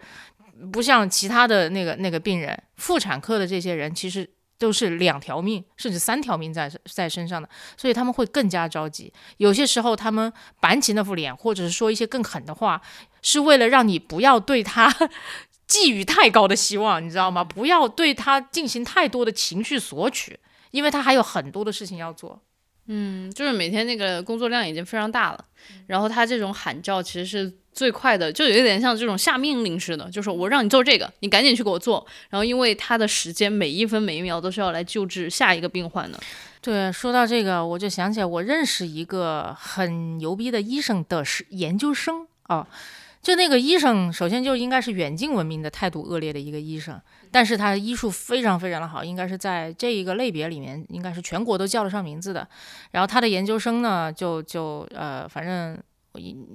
不像其他的那个那个病人，妇产科的这些人其实。都是两条命，甚至三条命在在身上的，所以他们会更加着急。有些时候，他们板起那副脸，或者是说一些更狠的话，是为了让你不要对他 寄予太高的希望，你知道吗？不要对他进行太多的情绪索取，因为他还有很多的事情要做。嗯，就是每天那个工作量已经非常大了，然后他这种喊叫其实是。最快的就有一点像这种下命令似的，就是我让你做这个，你赶紧去给我做。然后因为他的时间每一分每一秒都是要来救治下一个病患的。对，说到这个，我就想起来我认识一个很牛逼的医生的是研究生啊，就那个医生首先就应该是远近闻名的态度恶劣的一个医生，但是他的医术非常非常的好，应该是在这一个类别里面应该是全国都叫得上名字的。然后他的研究生呢，就就呃反正。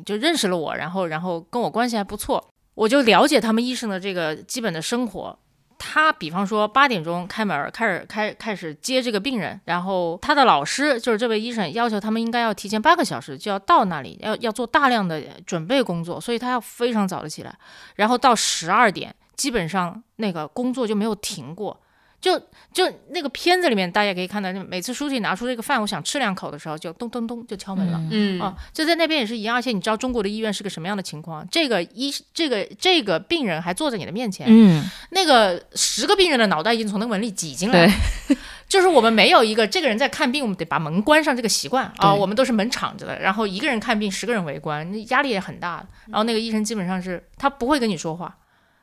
就认识了我，然后然后跟我关系还不错，我就了解他们医生的这个基本的生活。他比方说八点钟开门，开始开开始接这个病人，然后他的老师就是这位医生要求他们应该要提前八个小时就要到那里，要要做大量的准备工作，所以他要非常早的起来，然后到十二点基本上那个工作就没有停过。就就那个片子里面，大家可以看到，每次书记拿出这个饭，我想吃两口的时候，就咚咚咚就敲门了。嗯啊，就在那边也是一样。而且你知道中国的医院是个什么样的情况？这个医这个这个病人还坐在你的面前，嗯，那个十个病人的脑袋已经从那个门里挤进来了。就是我们没有一个这个人在看病，我们得把门关上这个习惯啊。我们都是门敞着的，然后一个人看病，十个人围观，那压力也很大。然后那个医生基本上是他不会跟你说话，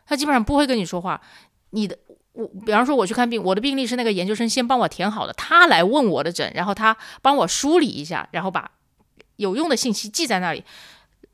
他基本上不会跟你说话，你的。我比方说我去看病，我的病历是那个研究生先帮我填好的，他来问我的诊，然后他帮我梳理一下，然后把有用的信息记在那里，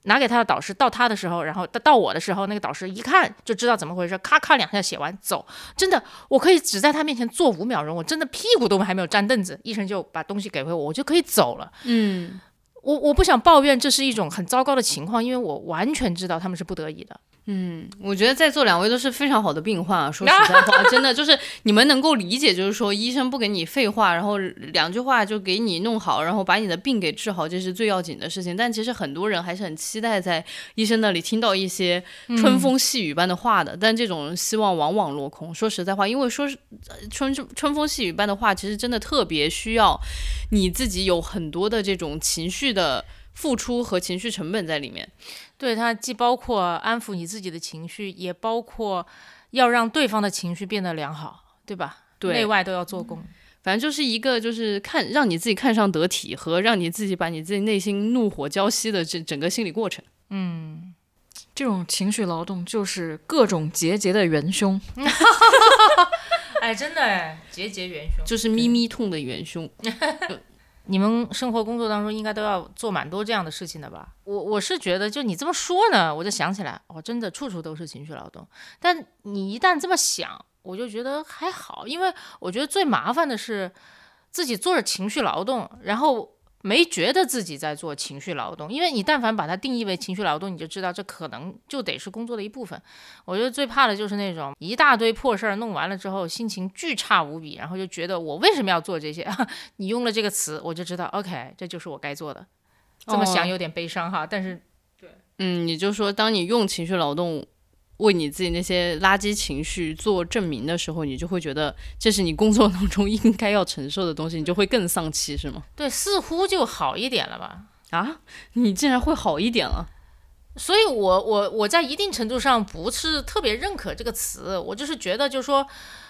拿给他的导师。到他的时候，然后到到我的时候，那个导师一看就知道怎么回事，咔咔两下写完走。真的，我可以只在他面前坐五秒钟，我真的屁股都还没有沾凳子，医生就把东西给回我，我就可以走了。嗯，我我不想抱怨，这是一种很糟糕的情况，因为我完全知道他们是不得已的。嗯，我觉得在座两位都是非常好的病患啊。说实在话，真的就是你们能够理解，就是说医生不给你废话，然后两句话就给你弄好，然后把你的病给治好，这是最要紧的事情。但其实很多人还是很期待在医生那里听到一些春风细雨般的话的，但这种希望往往落空。说实在话，因为说是春春风细雨般的话，其实真的特别需要你自己有很多的这种情绪的付出和情绪成本在里面。对它既包括安抚你自己的情绪，也包括要让对方的情绪变得良好，对吧？对，内外都要做工。反正就是一个就是看让你自己看上得体和让你自己把你自己内心怒火浇熄的这整个心理过程。嗯，这种情绪劳动就是各种结节的元凶。哎，真的哎，结节元凶。就是咪咪痛的元凶。你们生活工作当中应该都要做蛮多这样的事情的吧？我我是觉得，就你这么说呢，我就想起来，哦，真的处处都是情绪劳动。但你一旦这么想，我就觉得还好，因为我觉得最麻烦的是自己做着情绪劳动，然后没觉得自己在做情绪劳动。因为你但凡把它定义为情绪劳动，你就知道这可能就得是工作的一部分。我觉得最怕的就是那种一大堆破事儿弄完了之后，心情巨差无比，然后就觉得我为什么要做这些？你用了这个词，我就知道，OK，这就是我该做的。这么想哦有点悲伤哈，但是嗯，你就说，当你用情绪劳动为你自己那些垃圾情绪做证明的时候，你就会觉得这是你工作当中应该要承受的东西，你就会更丧气，是吗？对，似乎就好一点了吧。啊，你竟然会好一点了？所以我我我在一定程度上不是特别认可这个词，我就是觉得就是说，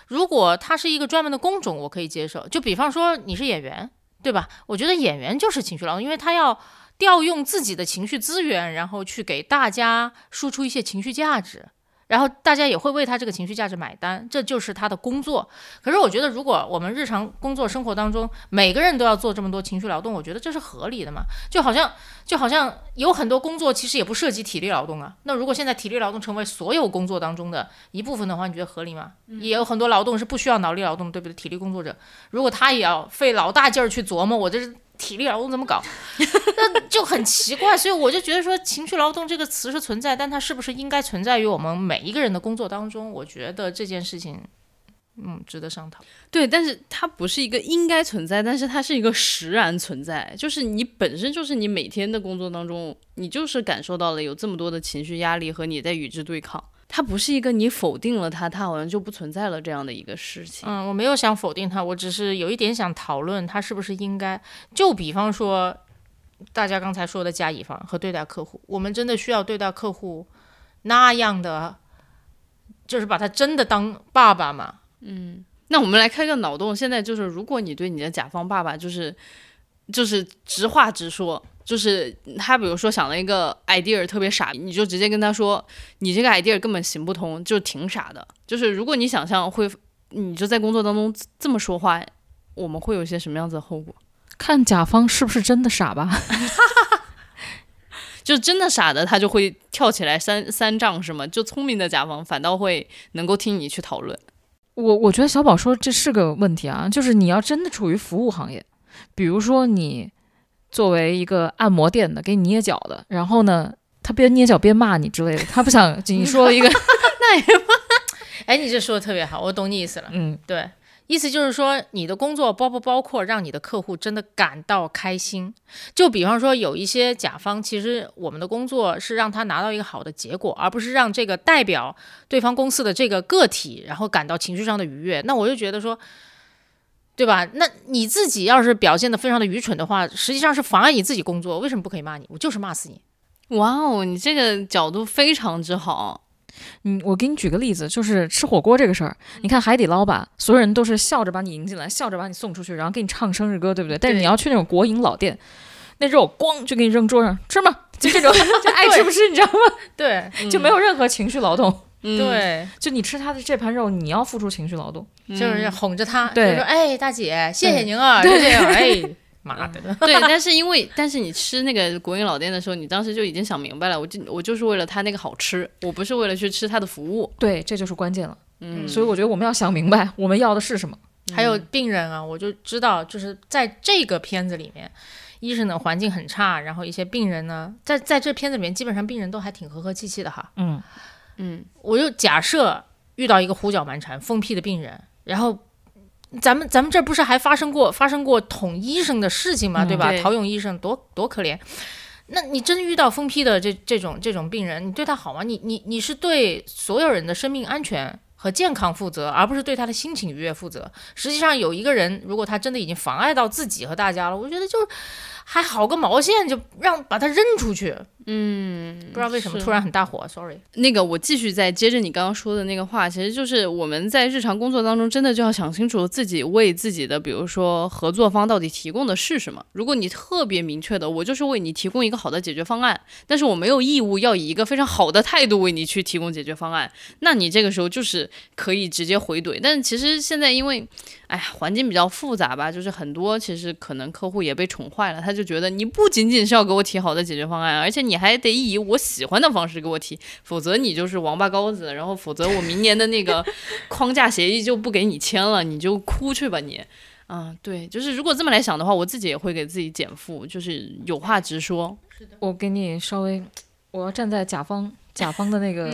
如果它是一个专门的工种，我可以接受。就比方说你是演员，对吧？我觉得演员就是情绪劳动，因为他要调用自己的情绪资源，然后去给大家输出一些情绪价值。然后大家也会为他这个情绪价值买单，这就是他的工作。可是我觉得，如果我们日常工作生活当中每个人都要做这么多情绪劳动，我觉得这是合理的嘛？就好像就好像有很多工作其实也不涉及体力劳动啊。那如果现在体力劳动成为所有工作当中的一部分的话，你觉得合理吗？也有很多劳动是不需要脑力劳动，对不对？体力工作者，如果他也要费老大劲儿去琢磨，我这是体力劳动怎么搞，那就很奇怪。所以我就觉得说，情绪劳动这个词是存在，但它是不是应该存在于我们每一个人的工作当中？我觉得这件事情，嗯，值得商讨。对，但是它不是一个应该存在，但是它是一个实然存在，就是你本身就是你每天的工作当中，你就是感受到了有这么多的情绪压力和你在与之对抗。它不是一个你否定了它，它好像就不存在了这样的一个事情。嗯，我没有想否定它，我只是有一点想讨论它是不是应该。就比方说，大家刚才说的甲乙方和对待客户，我们真的需要对待客户那样的，就是把他真的当爸爸吗？那我们来开个脑洞，现在就是如果你对你的甲方爸爸就是就是直话直说，就是他比如说想了一个 idea 特别傻，你就直接跟他说，你这个 idea 根本行不通，就挺傻的。就是如果你想象会，你就在工作当中这么说话，我们会有一些什么样子的后果？看甲方是不是真的傻吧？就真的傻的，他就会跳起来三三丈是吗？就聪明的甲方反倒会能够听你去讨论。我我觉得小宝说这是个问题啊，就是你要真的处于服务行业，比如说你作为一个按摩店的给你捏脚的，然后呢，他边捏脚边骂你之类的，他不想你说了一个 那也，哎，你这说的特别好，我懂你意思了。嗯，对，意思就是说，你的工作包不包括让你的客户真的感到开心？就比方说，有一些甲方，其实我们的工作是让他拿到一个好的结果，而不是让这个代表对方公司的这个个体，然后感到情绪上的愉悦。那我就觉得说。对吧？那你自己要是表现的非常的愚蠢的话，实际上是妨碍你自己工作。为什么不可以骂你？我就是骂死你。哇哦，你这个角度非常之好。嗯，我给你举个例子，就是吃火锅这个事儿，你看海底捞吧，所有人都是笑着把你迎进来，笑着把你送出去，然后给你唱生日歌，对不对？但是你要去那种国营老店，那肉咣就给你扔桌上，吃吗？就这种，就爱吃不吃，你知道吗？对就没有任何情绪劳动，嗯，对，就你吃他的这盘肉，你要付出情绪劳动。就是哄着他，对就说：“哎，大姐，谢谢您啊。”就这样，哎，妈的，对，但是因为但是你吃那个国营老店的时候，你当时就已经想明白了，我就我就是为了他那个好吃，我不是为了去吃他的服务。对，这就是关键了。嗯，所以我觉得我们要想明白，我们要的是什么。还有病人啊，我就知道，就是在这个片子里面，医生的环境很差，然后一些病人呢，在在这片子里面，基本上病人都还挺和和气气的哈。嗯嗯，我就假设遇到一个胡搅蛮缠、疯批的病人，然后。咱们咱们这不是还发生过发生过捅医生的事情吗？嗯对吧？对陶勇医生多多可怜。那你真遇到疯批的这这种这种病人，你对他好吗？你你你是对所有人的生命安全和健康负责，而不是对他的心情愉悦负责。实际上，有一个人如果他真的已经妨碍到自己和大家了，我觉得就还好个毛线，就让把他扔出去。嗯，不知道为什么突然很大火，sorry。那个，我继续再接着你刚刚说的那个话，其实就是我们在日常工作当中，真的就要想清楚自己为自己的，比如说合作方到底提供的是什么。如果你特别明确的，我就是为你提供一个好的解决方案，但是我没有义务要以一个非常好的态度为你去提供解决方案，那你这个时候就是可以直接回怼。但其实现在因为，哎呀，环境比较复杂吧，就是很多其实可能客户也被宠坏了，他就觉得你不仅仅是要给我提好的解决方案，而且你还得以我喜欢的方式给我提，否则你就是王八羔子，然后否则我明年的那个框架协议就不给你签了，你就哭去吧你。啊，对，就是如果这么来想的话，我自己也会给自己减负，就是有话直说。我给你稍微，我要站在甲方甲方的那个，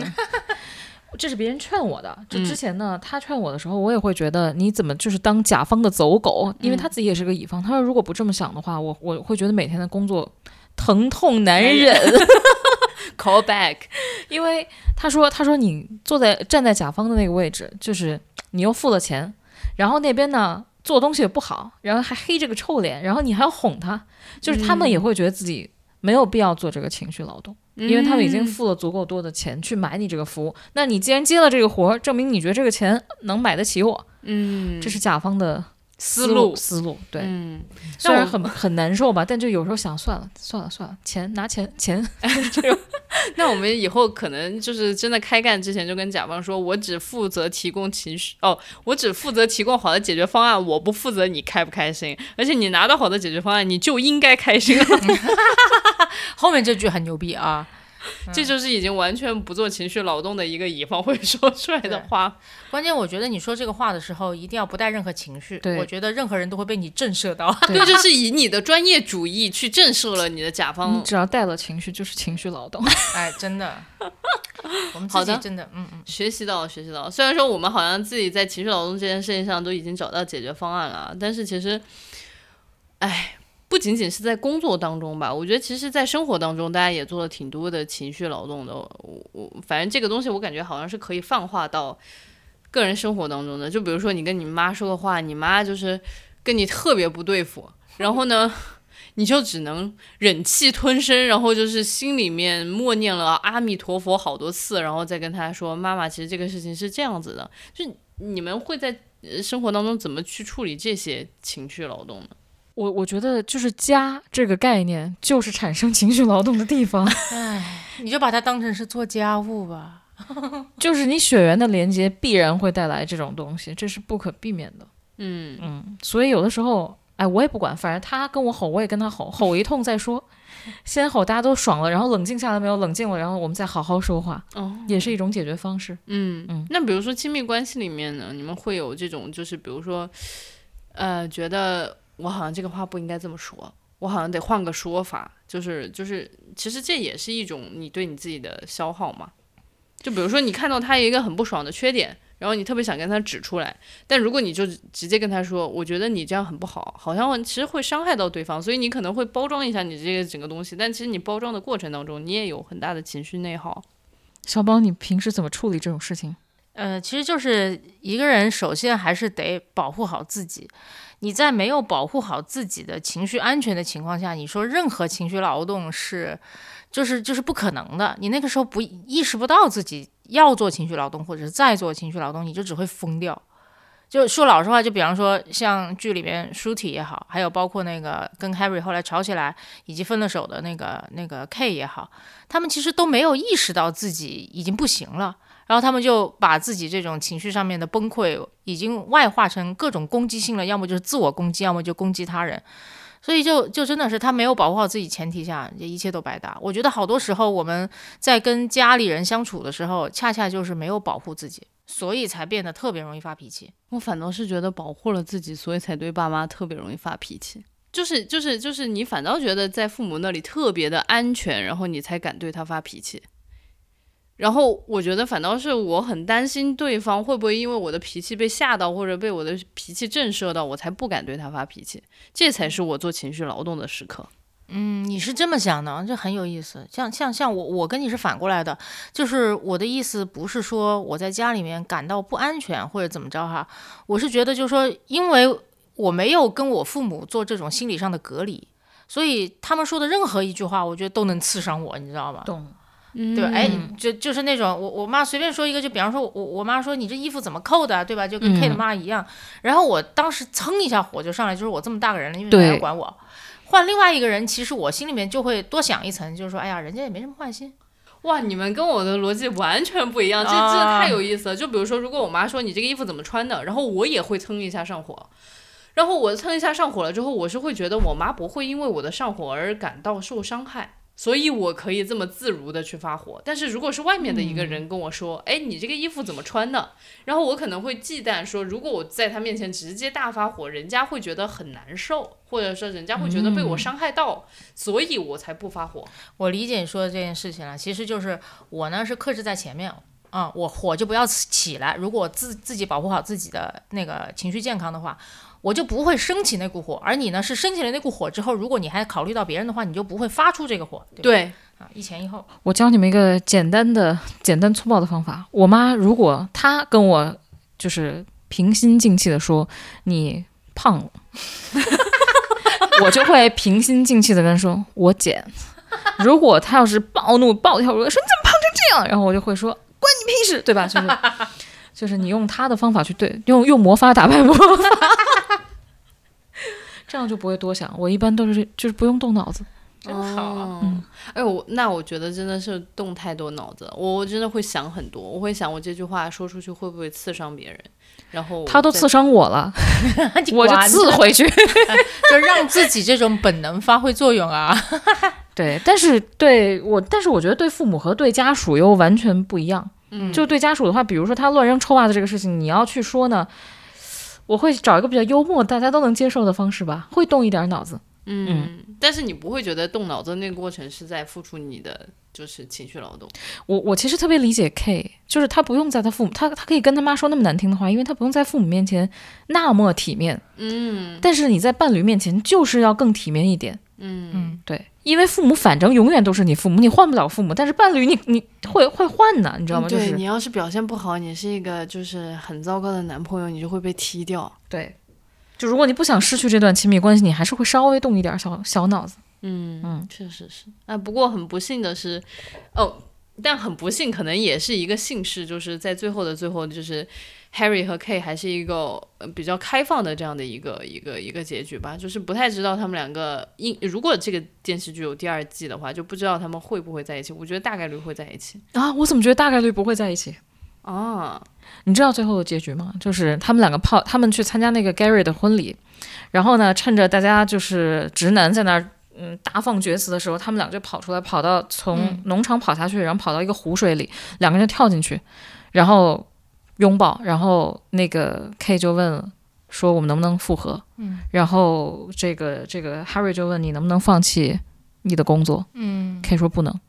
这是别人劝我的。就之前呢，他劝我的时候，我也会觉得你怎么就是当甲方的走狗？因为他自己也是个乙方。他说如果不这么想的话，我我会觉得每天的工作疼痛难忍。Call back，因为他说他说你坐在站在甲方的那个位置，就是你又付了钱，然后那边呢做东西也不好，然后还黑这个臭脸，然后你还要哄他，就是他们也会觉得自己没有必要做这个情绪劳动。因为他们已经付了足够多的钱去买你这个服务，那你既然接了这个活儿，证明你觉得这个钱能买得起我，嗯，这是甲方的路思路思路。对，嗯，虽然很很难受吧，但就有时候想算了算了算了，钱拿钱钱 那我们以后可能就是真的开干之前就跟甲方说，我只负责提供情绪哦，我只负责提供好的解决方案，我不负责你开不开心。而且你拿到好的解决方案，你就应该开心了。后面这句很牛逼啊！这就是已经完全不做情绪劳动的一个乙方会说出来的话。关键我觉得你说这个话的时候，一定要不带任何情绪。我觉得任何人都会被你震慑到。对对，就是以你的专业主义去震慑了你的甲方你方。只要带了情绪就是情绪劳动。哎，真的，我们好的真的，嗯嗯，学习到了，学习到了。虽然说我们好像自己在情绪劳动这件事情上都已经找到解决方案了，但是其实，哎，不仅仅是在工作当中吧，我觉得其实在生活当中，大家也做了挺多的情绪劳动的。我我反正这个东西，我感觉好像是可以泛化到个人生活当中的。就比如说你跟你妈说个话，你妈就是跟你特别不对付，然后呢？你就只能忍气吞声，然后就是心里面默念了阿弥陀佛好多次，然后再跟他说：“妈妈，其实这个事情是这样子的。”就你们会在生活当中怎么去处理这些情绪劳动呢？我我觉得就是家这个概念，就是产生情绪劳动的地方，哎，你就把它当成是做家务吧。就是你血缘的连接必然会带来这种东西，这是不可避免的。嗯嗯，所以有的时候，哎，我也不管，反正他跟我吼，我也跟他吼，吼一通再说。先吼，大家都爽了，然后冷静下来没有？冷静了，然后我们再好好说话，哦也是一种解决方式。嗯嗯那比如说亲密关系里面呢，你们会有这种就是比如说，呃，觉得我好像这个话不应该这么说，我好像得换个说法，就是就是，其实这也是一种你对你自己的消耗嘛。就比如说你看到他有一个很不爽的缺点，然后你特别想跟他指出来，但如果你就直接跟他说，我觉得你这样很不好，好像其实会伤害到对方，所以你可能会包装一下你这个整个东西，但其实你包装的过程当中，你也有很大的情绪内耗。小宝，你平时怎么处理这种事情？呃，其实就是一个人首先还是得保护好自己。你在没有保护好自己的情绪安全的情况下，你说任何情绪劳动是，就是就是不可能的。你那个时候不意识不到自己要做情绪劳动，或者是在做情绪劳动，你就只会疯掉。就说老实话，就比方说像剧里面舒体也好，还有包括那个跟 Harry 后来吵起来以及分了手的那个那个 K 也好，他们其实都没有意识到自己已经不行了。然后他们就把自己这种情绪上面的崩溃，已经外化成各种攻击性了，要么就是自我攻击，要么就攻击他人。所以就就真的是他没有保护好自己前提下，这一切都白搭。我觉得好多时候我们在跟家里人相处的时候，恰恰就是没有保护自己，所以才变得特别容易发脾气。我反倒是觉得保护了自己，所以才对爸妈特别容易发脾气。就是就是就是你反倒觉得在父母那里特别的安全，然后你才敢对他发脾气。然后我觉得反倒是我很担心对方会不会因为我的脾气被吓到，或者被我的脾气震慑到，我才不敢对他发脾气。这才是我做情绪劳动的时刻。嗯，你是这么想的，这很有意思。像像像我，我跟你是反过来的，就是我的意思不是说我在家里面感到不安全或者怎么着哈，我是觉得就是说，因为我没有跟我父母做这种心理上的隔离，所以他们说的任何一句话，我觉得都能刺伤我，你知道吗？懂。对吧？哎，就就是那种我我妈随便说一个，就比方说我我妈说你这衣服怎么扣的，对吧？就跟 K 的妈一样。然后我当时蹭一下火就上来，就是我这么大个人了，因为没人管我。换另外一个人，其实我心里面就会多想一层，就是说，哎呀，人家也没什么坏心。哇，你们跟我的逻辑完全不一样，这真的太有意思了。就比如说，如果我妈说你这个衣服怎么穿的，然后我也会蹭一下上火。然后我蹭一下上火了之后，我是会觉得我妈不会因为我的上火而感到受伤害。所以，我可以这么自如的去发火。但是，如果是外面的一个人跟我说：“哎，你这个衣服怎么穿的？”然后我可能会忌惮说，如果我在他面前直接大发火，人家会觉得很难受，或者说人家会觉得被我伤害到，所以我才不发火。我理解你说的这件事情了，其实就是我呢是克制在前面，啊，我火就不要起来。如果自自己保护好自己的那个情绪健康的话。我就不会升起那股火，而你呢是升起了那股火之后，如果你还考虑到别人的话，你就不会发出这个火。对，啊，一前一后。我教你们一个简单的、简单粗暴的方法。我妈如果她跟我就是平心静气的说你胖了，我就会平心静气的跟她说我减。如果她要是暴怒暴跳如雷说你怎么胖成这样，然后我就会说关你屁事，对吧？就是就是你用他的方法去对，用用魔法打败魔法。这样就不会多想，我一般都是就是不用动脑子，真好。嗯，哎，我那我觉得真的是动太多脑子，我真的会想很多，我会想我这句话说出去会不会刺伤别人，然后他都刺伤我了，我就刺回去，就让自己这种本能发挥作用啊。对，但是对我，但是我觉得对父母和对家属又完全不一样。嗯，就对家属的话，比如说他乱扔臭袜子这个事情，你要去说呢。我会找一个比较幽默、大家都能接受的方式吧，会动一点脑子。嗯，但是你不会觉得动脑子那个过程是在付出你的就是情绪劳动。我我其实特别理解 K，就是他不用在他父母，他他可以跟他妈说那么难听的话，因为他不用在父母面前那么体面。嗯，但是你在伴侣面前就是要更体面一点。嗯嗯，对。因为父母反正永远都是你父母，你换不了父母，但是伴侣你你会会换的，你知道吗？对你要是表现不好，你是一个就是很糟糕的男朋友，你就会被踢掉。对，就如果你不想失去这段亲密关系，你还是会稍微动一点小小脑子。嗯嗯，确实是。啊，不过很不幸的是，哦，但很不幸，可能也是一个幸事，就是在最后的最后，就是。Harry 和 K 还是一个比较开放的这样的一个一个一个结局吧，就是不太知道他们两个，应如果这个电视剧有第二季的话，就不知道他们会不会在一起。我觉得大概率会在一起啊！我怎么觉得大概率不会在一起啊？你知道最后的结局吗？就是他们两个泡，他们去参加那个 Gary 的婚礼，然后呢，趁着大家就是直男在那儿嗯大放厥词的时候，他们俩就跑出来，跑到从农场跑下去，然后跑到一个湖水里，两个人跳进去，然后。拥抱，然后那个 K 就问说：“我们能不能复合？”嗯，然后这个这个 Harry 就问你能不能放弃你的工作？嗯，K 说不能，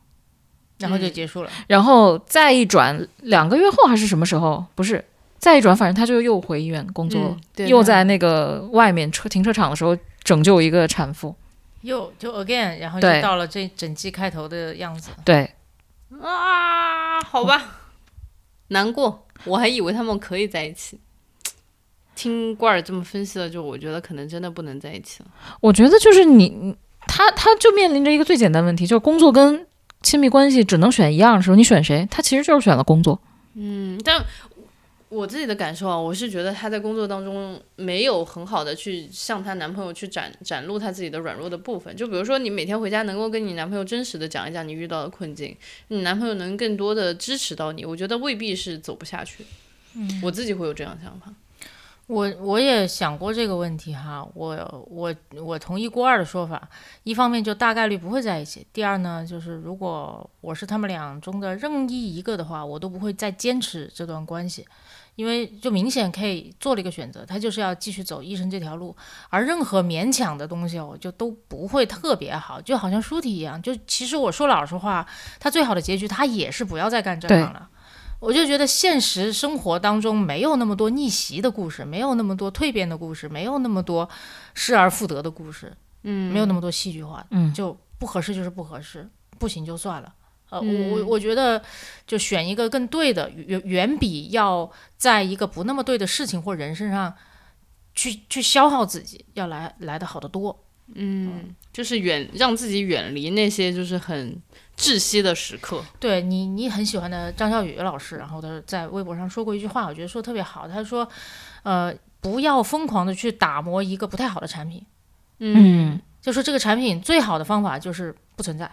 然后就结束了。然后再一转，两个月后还是什么时候？不是，再一转，反正他就又回医院工作，又在那个外面车停车场的时候拯救一个产妇，又就 again，然后就到了这整季开头的样子。对，啊，好吧，难过。我还以为他们可以在一起，听罐儿这么分析了，就我觉得可能真的不能在一起了。我觉得就是你他他就面临着一个最简单问题，就是工作跟亲密关系只能选一样的时候，你选谁？他其实就是选了工作。嗯，但。我自己的感受啊，我是觉得她在工作当中没有很好的去向她男朋友去展展露她自己的软弱的部分。就比如说，你每天回家能够跟你男朋友真实的讲一讲你遇到的困境，你男朋友能更多的支持到你，我觉得未必是走不下去。嗯，我自己会有这样想法。我我也想过这个问题哈，我我我同意郭二的说法，一方面就大概率不会在一起，第二呢，就是如果我是他们俩中的任意一个的话，我都不会再坚持这段关系。因为就明显可以做了一个选择，他就是要继续走医生这条路，而任何勉强的东西，我就都不会特别好，就好像书体一样。就其实我说老实话，他最好的结局，他也是不要再干这行了。我就觉得现实生活当中没有那么多逆袭的故事，没有那么多蜕变的故事，没有那么多失而复得的故事，嗯，没有那么多戏剧化，嗯，就不合适就是不合适，不行就算了。呃，我我我觉得，就选一个更对的，远远比要在一个不那么对的事情或人身上去去消耗自己要来来的好得多。嗯，就是远让自己远离那些就是很窒息的时刻。对你，你很喜欢的张小雨老师，然后他在微博上说过一句话，我觉得说得特别好。他说，呃，不要疯狂的去打磨一个不太好的产品，嗯，就说这个产品最好的方法就是不存在。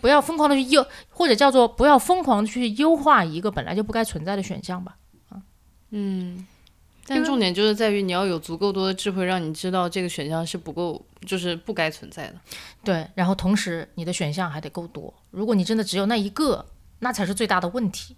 不要疯狂的去优，或者叫做不要疯狂的去优化一个本来就不该存在的选项吧。嗯，但重点就是在于你要有足够多的智慧，让你知道这个选项是不够，就是不该存在的。对，然后同时你的选项还得够多。如果你真的只有那一个，那才是最大的问题。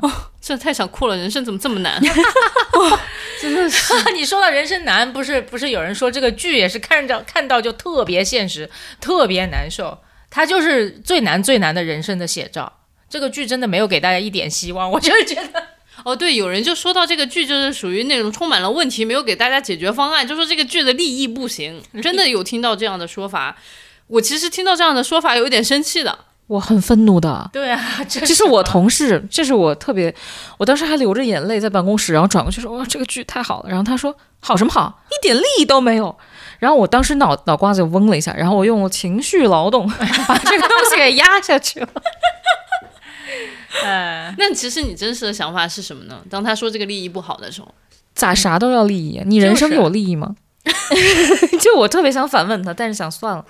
哦，这太想哭了，人生怎么这么难？真的是，你说到人生难，不是不是有人说这个剧也是看着看到就特别现实，特别难受。它就是最难最难的人生的写照。这个剧真的没有给大家一点希望，我就是觉得，哦，对，有人就说到这个剧就是属于那种充满了问题，没有给大家解决方案，就说这个剧的立意不行。真的有听到这样的说法，我其实听到这样的说法有一点生气的，我很愤怒的。对啊，这这是我同事，这是我特别，我当时还流着眼泪在办公室，然后转过去说：“哇，这个剧太好了。”然后他说：“好什么好？一点利益都没有。”然后我当时脑脑瓜子嗡了一下，然后我用情绪劳动 把这个东西给压下去了。哎，那其实你真实的想法是什么呢？当他说这个利益不好的时候，咋啥都要利益？你人生有利益吗？就我特别想反问他，但是想算了，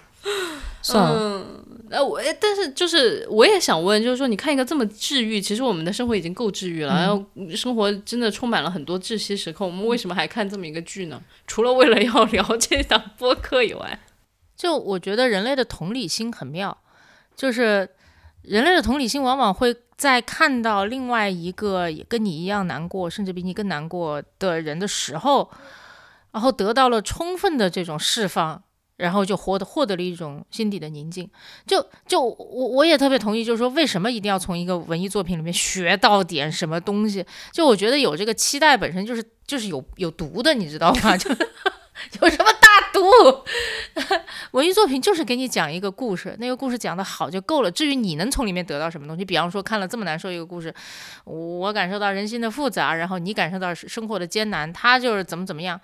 算了。嗯，呃，我但是就是我也想问，就是说你看一个这么治愈，其实我们的生活已经够治愈了，然后生活真的充满了很多窒息时刻，我们为什么还看这么一个剧呢？除了为了要聊这档播客以外，就我觉得人类的同理心很妙，就是人类的同理心往往会在看到另外一个也跟你一样难过，甚至比你更难过的人的时候，然后得到了充分的这种释放。然后就获得获得了一种心底的宁静，就就我我也特别同意，就是说为什么一定要从一个文艺作品里面学到点什么东西？就我觉得有这个期待本身就是就是有有毒的，你知道吗？就有什么大毒？文艺作品就是给你讲一个故事，那个故事讲得好就够了。至于你能从里面得到什么东西，比方说看了这么难受一个故事，我感受到人心的复杂，然后你感受到生活的艰难，他就是怎么怎么样，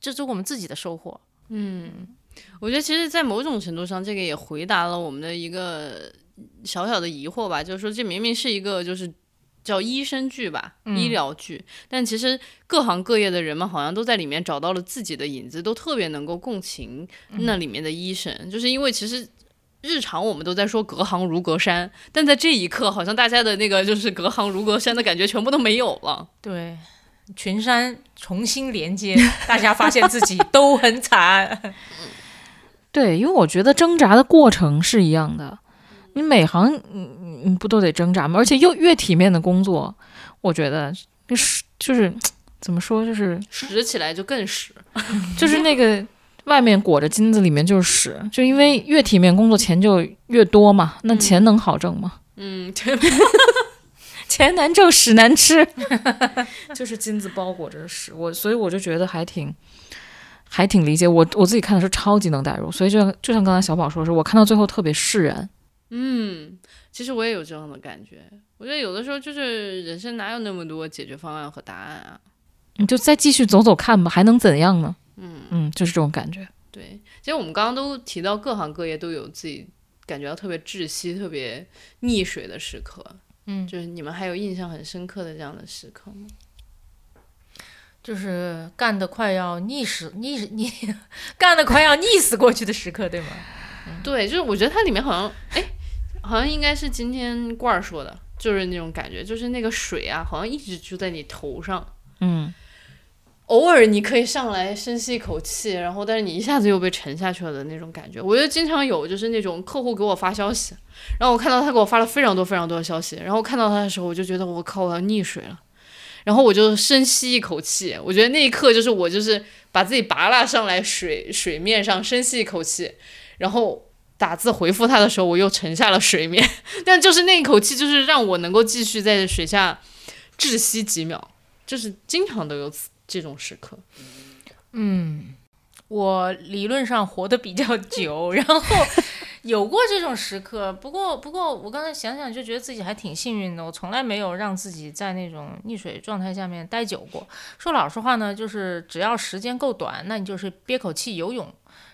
这这是我们自己的收获。嗯，我觉得其实，在某种程度上，这个也回答了我们的一个小小的疑惑吧，就是说，这明明是一个就是叫医生剧吧，医疗剧，但其实各行各业的人们好像都在里面找到了自己的影子，都特别能够共情那里面的医生，就是因为其实日常我们都在说隔行如隔山，但在这一刻，好像大家的那个就是隔行如隔山的感觉全部都没有了。对。群山重新连接，大家发现自己都很惨。对，因为我觉得挣扎的过程是一样的，你每行你你不都得挣扎吗？而且又越体面的工作，我觉得就是就是怎么说，就是拾起来就更屎，就是那个外面裹着金子，里面就是屎。就因为越体面工作钱就越多嘛，那钱能好挣吗？嗯。钱难挣，屎难吃，就是金子包裹着屎。我所以我就觉得还挺，还挺理解我我自己看的时候超级能代入。所以就像就像刚才小宝说的是，我看到最后特别释然。嗯，其实我也有这样的感觉。我觉得有的时候就是人生哪有那么多解决方案和答案啊？你就再继续走走看吧，还能怎样呢？嗯嗯，就是这种感觉。对，其实我们刚刚都提到各行各业都有自己感觉到特别窒息、特别溺水的时刻。嗯，就是你们还有印象很深刻的这样的时刻吗？就是干的快要溺死、溺溺，干的快要溺死过去的时刻，对吗？对，就是我觉得它里面好像，哎，好像应该是今天罐儿说的，就是那种感觉，就是那个水啊，好像一直就在你头上，嗯。偶尔你可以上来深吸一口气，然后但是你一下子又被沉下去了的那种感觉，我觉得经常有，就是那种客户给我发消息，然后我看到他给我发了非常多非常多的消息，然后看到他的时候，我就觉得我靠，我要溺水了，然后我就深吸一口气，我觉得那一刻就是我就是把自己拔拉上来水水面上深吸一口气，然后打字回复他的时候，我又沉下了水面，但就是那一口气就是让我能够继续在水下窒息几秒，就是经常都有。这种时刻，嗯，我理论上活得比较久，然后有过这种时刻，不过不过我刚才想想就觉得自己还挺幸运的，我从来没有让自己在那种溺水状态下面待久过。说老实话呢，就是只要时间够短，那你就是憋口气游泳，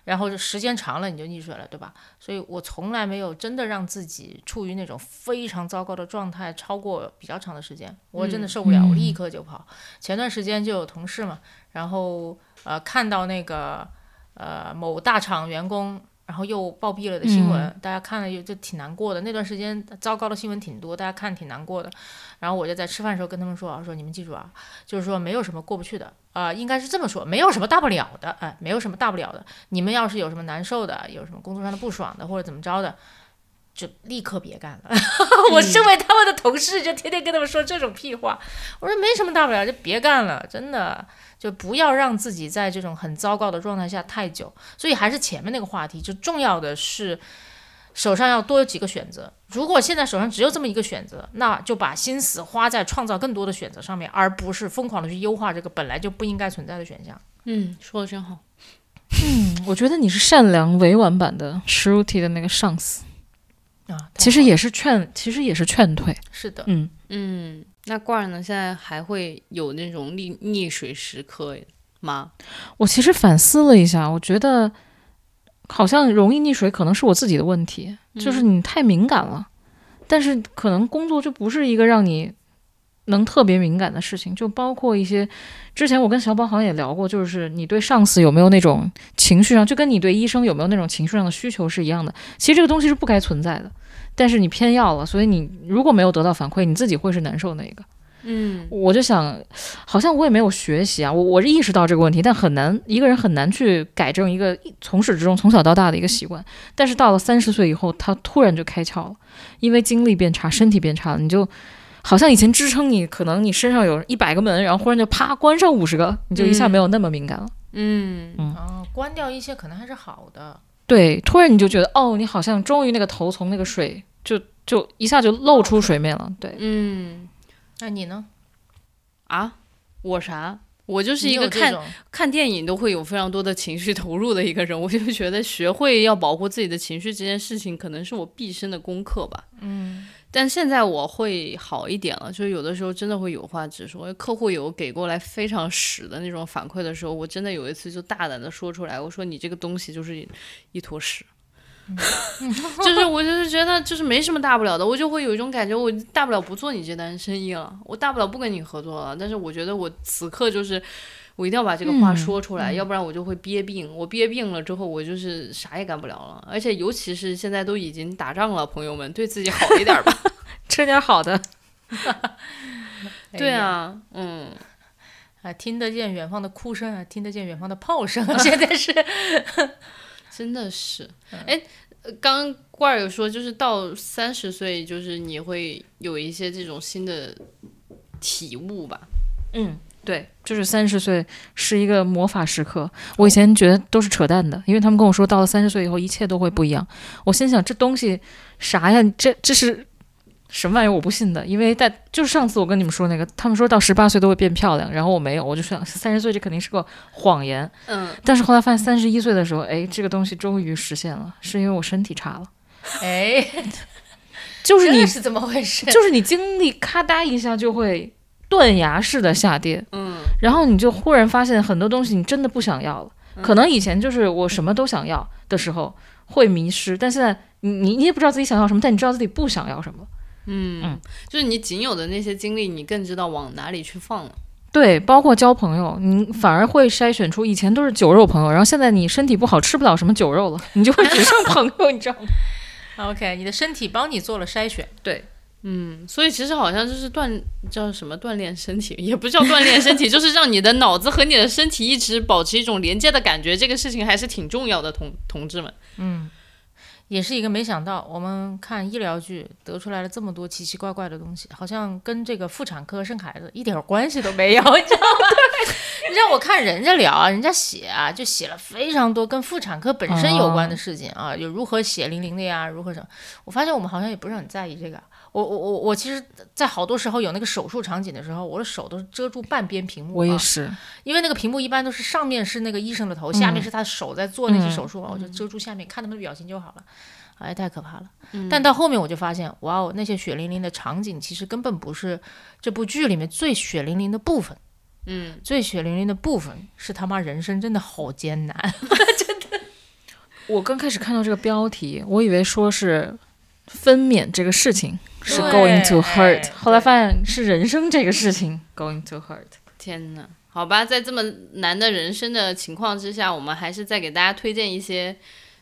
然后时间长了你就溺水了，对吧？所以我从来没有真的让自己处于那种非常糟糕的状态超过比较长的时间，我真的受不了，我立刻就跑。前段时间就有同事嘛，然后呃看到那个呃某大厂员工。然后又暴毙了的新闻，大家看了就就挺难过的。那段时间糟糕的新闻挺多，大家看挺难过的。然后我就在吃饭的时候跟他们说啊，说你们记住啊，就是说没有什么过不去的啊，应该是这么说，没有什么大不了的，哎，没有什么大不了的。你们要是有什么难受的，有什么工作上的不爽的，或者怎么着的，就立刻别干了。我身为他们的同事，就天天跟他们说这种屁话。我说没什么大不了，就别干了，真的。就不要让自己在这种很糟糕的状态下太久，所以还是前面那个话题，就重要的是手上要多有几个选择。如果现在手上只有这么一个选择，那就把心思花在创造更多的选择上面，而不是疯狂的去优化这个本来就不应该存在的选项。嗯，说的真好。嗯，我觉得你是善良委婉版的 Shruti 的那个上司啊，其实也是劝，其实也是劝退。是的，嗯嗯。那罐儿呢？现在还会有那种溺溺水时刻吗？我其实反思了一下，我觉得好像容易溺水可能是我自己的问题，就是你太敏感了。但是可能工作就不是一个让你能特别敏感的事情，就包括一些之前我跟小宝好像也聊过，就是你对上司有没有那种情绪上，就跟你对医生有没有那种情绪上的需求是一样的。其实这个东西是不该存在的。但是你偏要了，所以你如果没有得到反馈，你自己会是难受那个。嗯，我就想，好像我也没有学习啊，我我是意识到这个问题，但很难一个人很难去改正一个从始至终从小到大的一个习惯。但是到了三十岁以后，他突然就开窍了，因为精力变差，身体变差了，你就好像以前支撑你，可能你身上有一百个门，然后忽然就啪关上五十个，你就一下没有那么敏感了。嗯嗯，哦，关掉一些可能还是好的。对，突然你就觉得，哦，你好像终于那个头从那个水。就就一下就露出水面了，对，嗯，那你呢？啊，我啥？我就是一个看看电影都会有非常多的情绪投入的一个人，我就觉得学会要保护自己的情绪这件事情，可能是我毕生的功课吧。嗯，但现在我会好一点了，就是有的时候真的会有话直说。客户有给过来非常屎的那种反馈的时候，我真的有一次就大胆的说出来，我说你这个东西就是一坨屎。就是我就是觉得就是没什么大不了的，我就会有一种感觉，我大不了不做你这单生意了，我大不了不跟你合作了。但是我觉得我此刻就是我一定要把这个话说出来，要不然我就会憋病。我憋病了之后，我就是啥也干不了了。而且尤其是现在都已经打仗了，朋友们对自己好一点吧，吃点好的。对啊，嗯，啊，听得见远方的哭声啊，听得见远方的炮声，现在是。真的是，哎，刚罐儿有说，就是到三十岁，就是你会有一些这种新的体悟吧？嗯，对，就是三十岁是一个魔法时刻。我以前觉得都是扯淡的，因为他们跟我说，到了三十岁以后，一切都会不一样。我心想，这东西啥呀？这这是。什么玩意儿？我不信的，因为在就是上次我跟你们说那个，他们说到十八岁都会变漂亮，然后我没有，我就想三十岁这肯定是个谎言。嗯，但是后来发现三十一岁的时候，哎，这个东西终于实现了，是因为我身体差了。哎，就是你是怎么回事？就是你经历咔嗒一下就会断崖式的下跌。嗯，然后你就忽然发现很多东西你真的不想要了。可能以前就是我什么都想要的时候会迷失，但现在你你你也不知道自己想要什么，但你知道自己不想要什么。嗯，就是你仅有的那些精力，你更知道往哪里去放了。对，包括交朋友，你反而会筛选出以前都是酒肉朋友，然后现在你身体不好，吃不了什么酒肉了，你就会只剩 朋友，你知道吗？OK，你的身体帮你做了筛选。对，嗯，所以其实好像就是锻叫什么锻炼身体，也不叫锻炼身体，就是让你的脑子和你的身体一直保持一种连接的感觉，这个事情还是挺重要的，同同志们。嗯。也是一个没想到，我们看医疗剧得出来了这么多奇奇怪怪的东西，好像跟这个妇产科生孩子一点关系都没有，你知道吗？让我看人家聊啊，人家写啊，就写了非常多跟妇产科本身有关的事情啊，有如何血淋淋的呀，如何什么。我发现我们好像也不是很在意这个。我我我我其实，在好多时候有那个手术场景的时候，我的手都遮住半边屏幕、啊。我也是，因为那个屏幕一般都是上面是那个医生的头，下面是他手在做那些手术，我就遮住下面，看他们的表情就好了。哎，太可怕了。但到后面我就发现，哇哦，那些血淋淋的场景其实根本不是这部剧里面最血淋淋的部分。嗯，最血淋淋的部分是他妈人生真的好艰难。真 的我刚开始看到这个标题，我以为说是分娩这个事情是 going to 哎 hurt，后来发现是人生这个事情 going to hurt。天呐，好吧，在这么难的人生的情况之下，我们还是再给大家推荐一些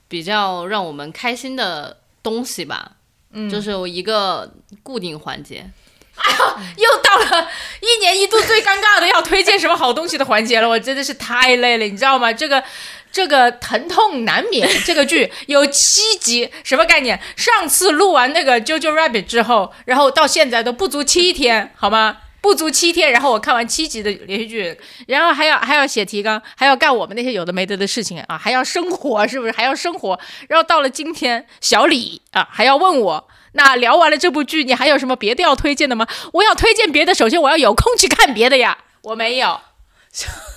比较让我们开心的东西吧。嗯，就是一个固定环节。哎 又到了一年一度最尴尬的要推荐什么好东西的环节了，我真的是太累了，你知道吗？这个这个疼痛难免这个剧有七集，什么概念？上次录完那个《JoJo Rabbit》之后，然后到现在都不足七天，好吗？不足七天，然后我看完七集的连续剧，然后还要还要写提纲，还要干我们那些有的没得的事情啊，还要生活，是不是？还要生活。然后到了今天，小李啊还要问我，那聊完了这部剧，你还有什么别的要推荐的吗？我要推荐别的，首先我要有空去看别的呀，我没有。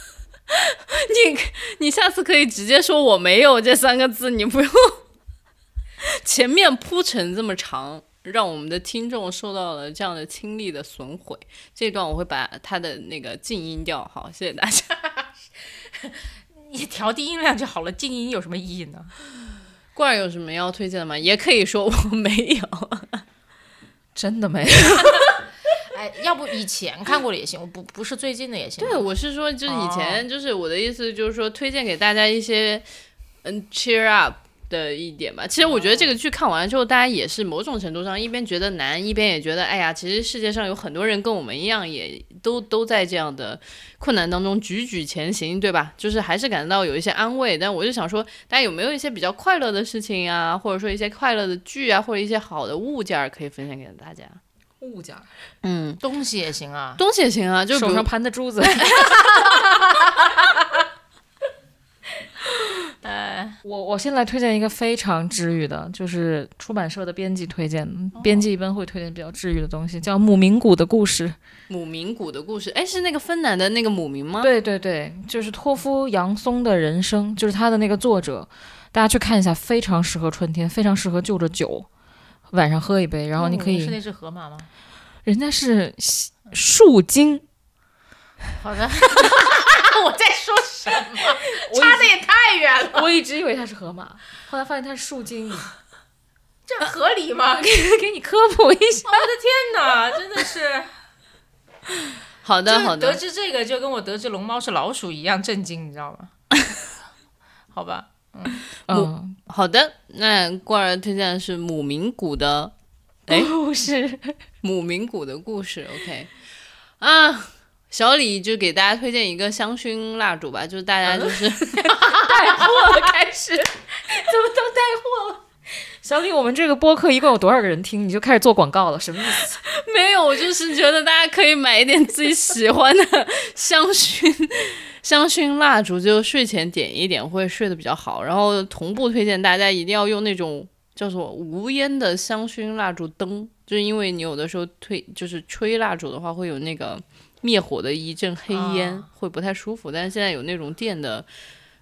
你你下次可以直接说我没有这三个字，你不用前面铺陈这么长，让我们的听众受到了这样的听力的损毁。这段我会把它的那个静音掉。好，谢谢大家。你调低音量就好了，静音有什么意义呢？罐儿有什么要推荐的吗？也可以说我没有。真的没有，哎，要不以前看过的也行，我不不是最近的也行。对，我是说，就是以前，就是我的意思，就是说推荐给大家一些嗯 cheer up 的一点吧。其实我觉得这个剧看完了之后，大家也是某种程度上一边觉得难，一边也觉得，哎呀，其实世界上有很多人跟我们一样，也都都在这样的困难当中踽踽前行，对吧？就是还是感到有一些安慰。但我就想说，大家有没有一些比较快乐的事情啊，或者说一些快乐的剧啊，或者一些好的物件儿可以分享给大家？物件儿，嗯，东西也行啊。东西也行啊，就手上盘的珠子。哎，我我先来推荐一个非常治愈的，就是出版社的编辑推荐的，编辑一般会推荐比较治愈的东西，叫《母名谷的故事》。母名谷的故事，哎，是那个芬兰的那个母名吗？对对对，就是托夫杨松的人生，就是他的那个作者，大家去看一下，非常适合春天，非常适合就着酒，晚上喝一杯，然后你可以，哦是那只河马吗？人家是树精，好的。我在说什么？差的也太远了，我一直以为它是河马，后来发现它是树精，这合理吗？给给你科普一下。我的天哪，真的是。好的，好的得。知这个就跟我得知龙猫是老鼠一样震惊，你知道吗？好吧，嗯嗯，好的，那罐儿推荐的是母名谷的，哎，故事母名谷的故事。OK，啊，小李就给大家推荐一个香薰蜡烛吧，就是大家就是、带货了，开始怎么都带货了？小李，我们这个播客一共有多少个人听？你就开始做广告了，什么意思？没有，我就是觉得大家可以买一点自己喜欢的香薰香薰蜡烛，就睡前点一点会睡得比较好。然后同步推荐大家一定要用那种叫做无烟的香薰蜡烛灯，就是因为你有的时候推就是吹蜡烛的话，会有那个灭火的一阵黑烟，啊会不太舒服。但是现在有那种电的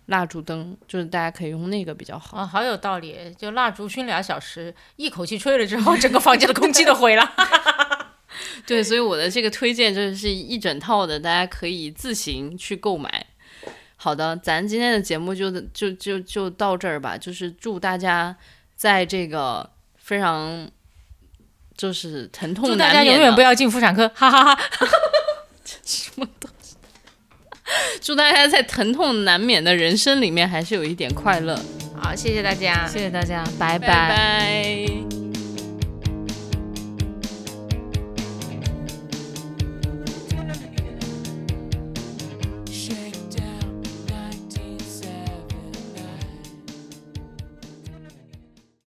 蜡烛灯，就是大家可以用那个比较好。啊，好有道理。就蜡烛熏俩小时，一口气吹了之后，整个房间的空气都毁了。对，所以我的这个推荐就是一整套的，大家可以自行去购买。好的，咱今天的节目就就就就到这儿吧。就是祝大家在这个非常就是疼祝痛大家永远不要进妇产科，哈哈哈什么东西祝大家在疼痛难免的人生里面还是有一点快乐。好，谢谢大家。谢谢大家，拜拜拜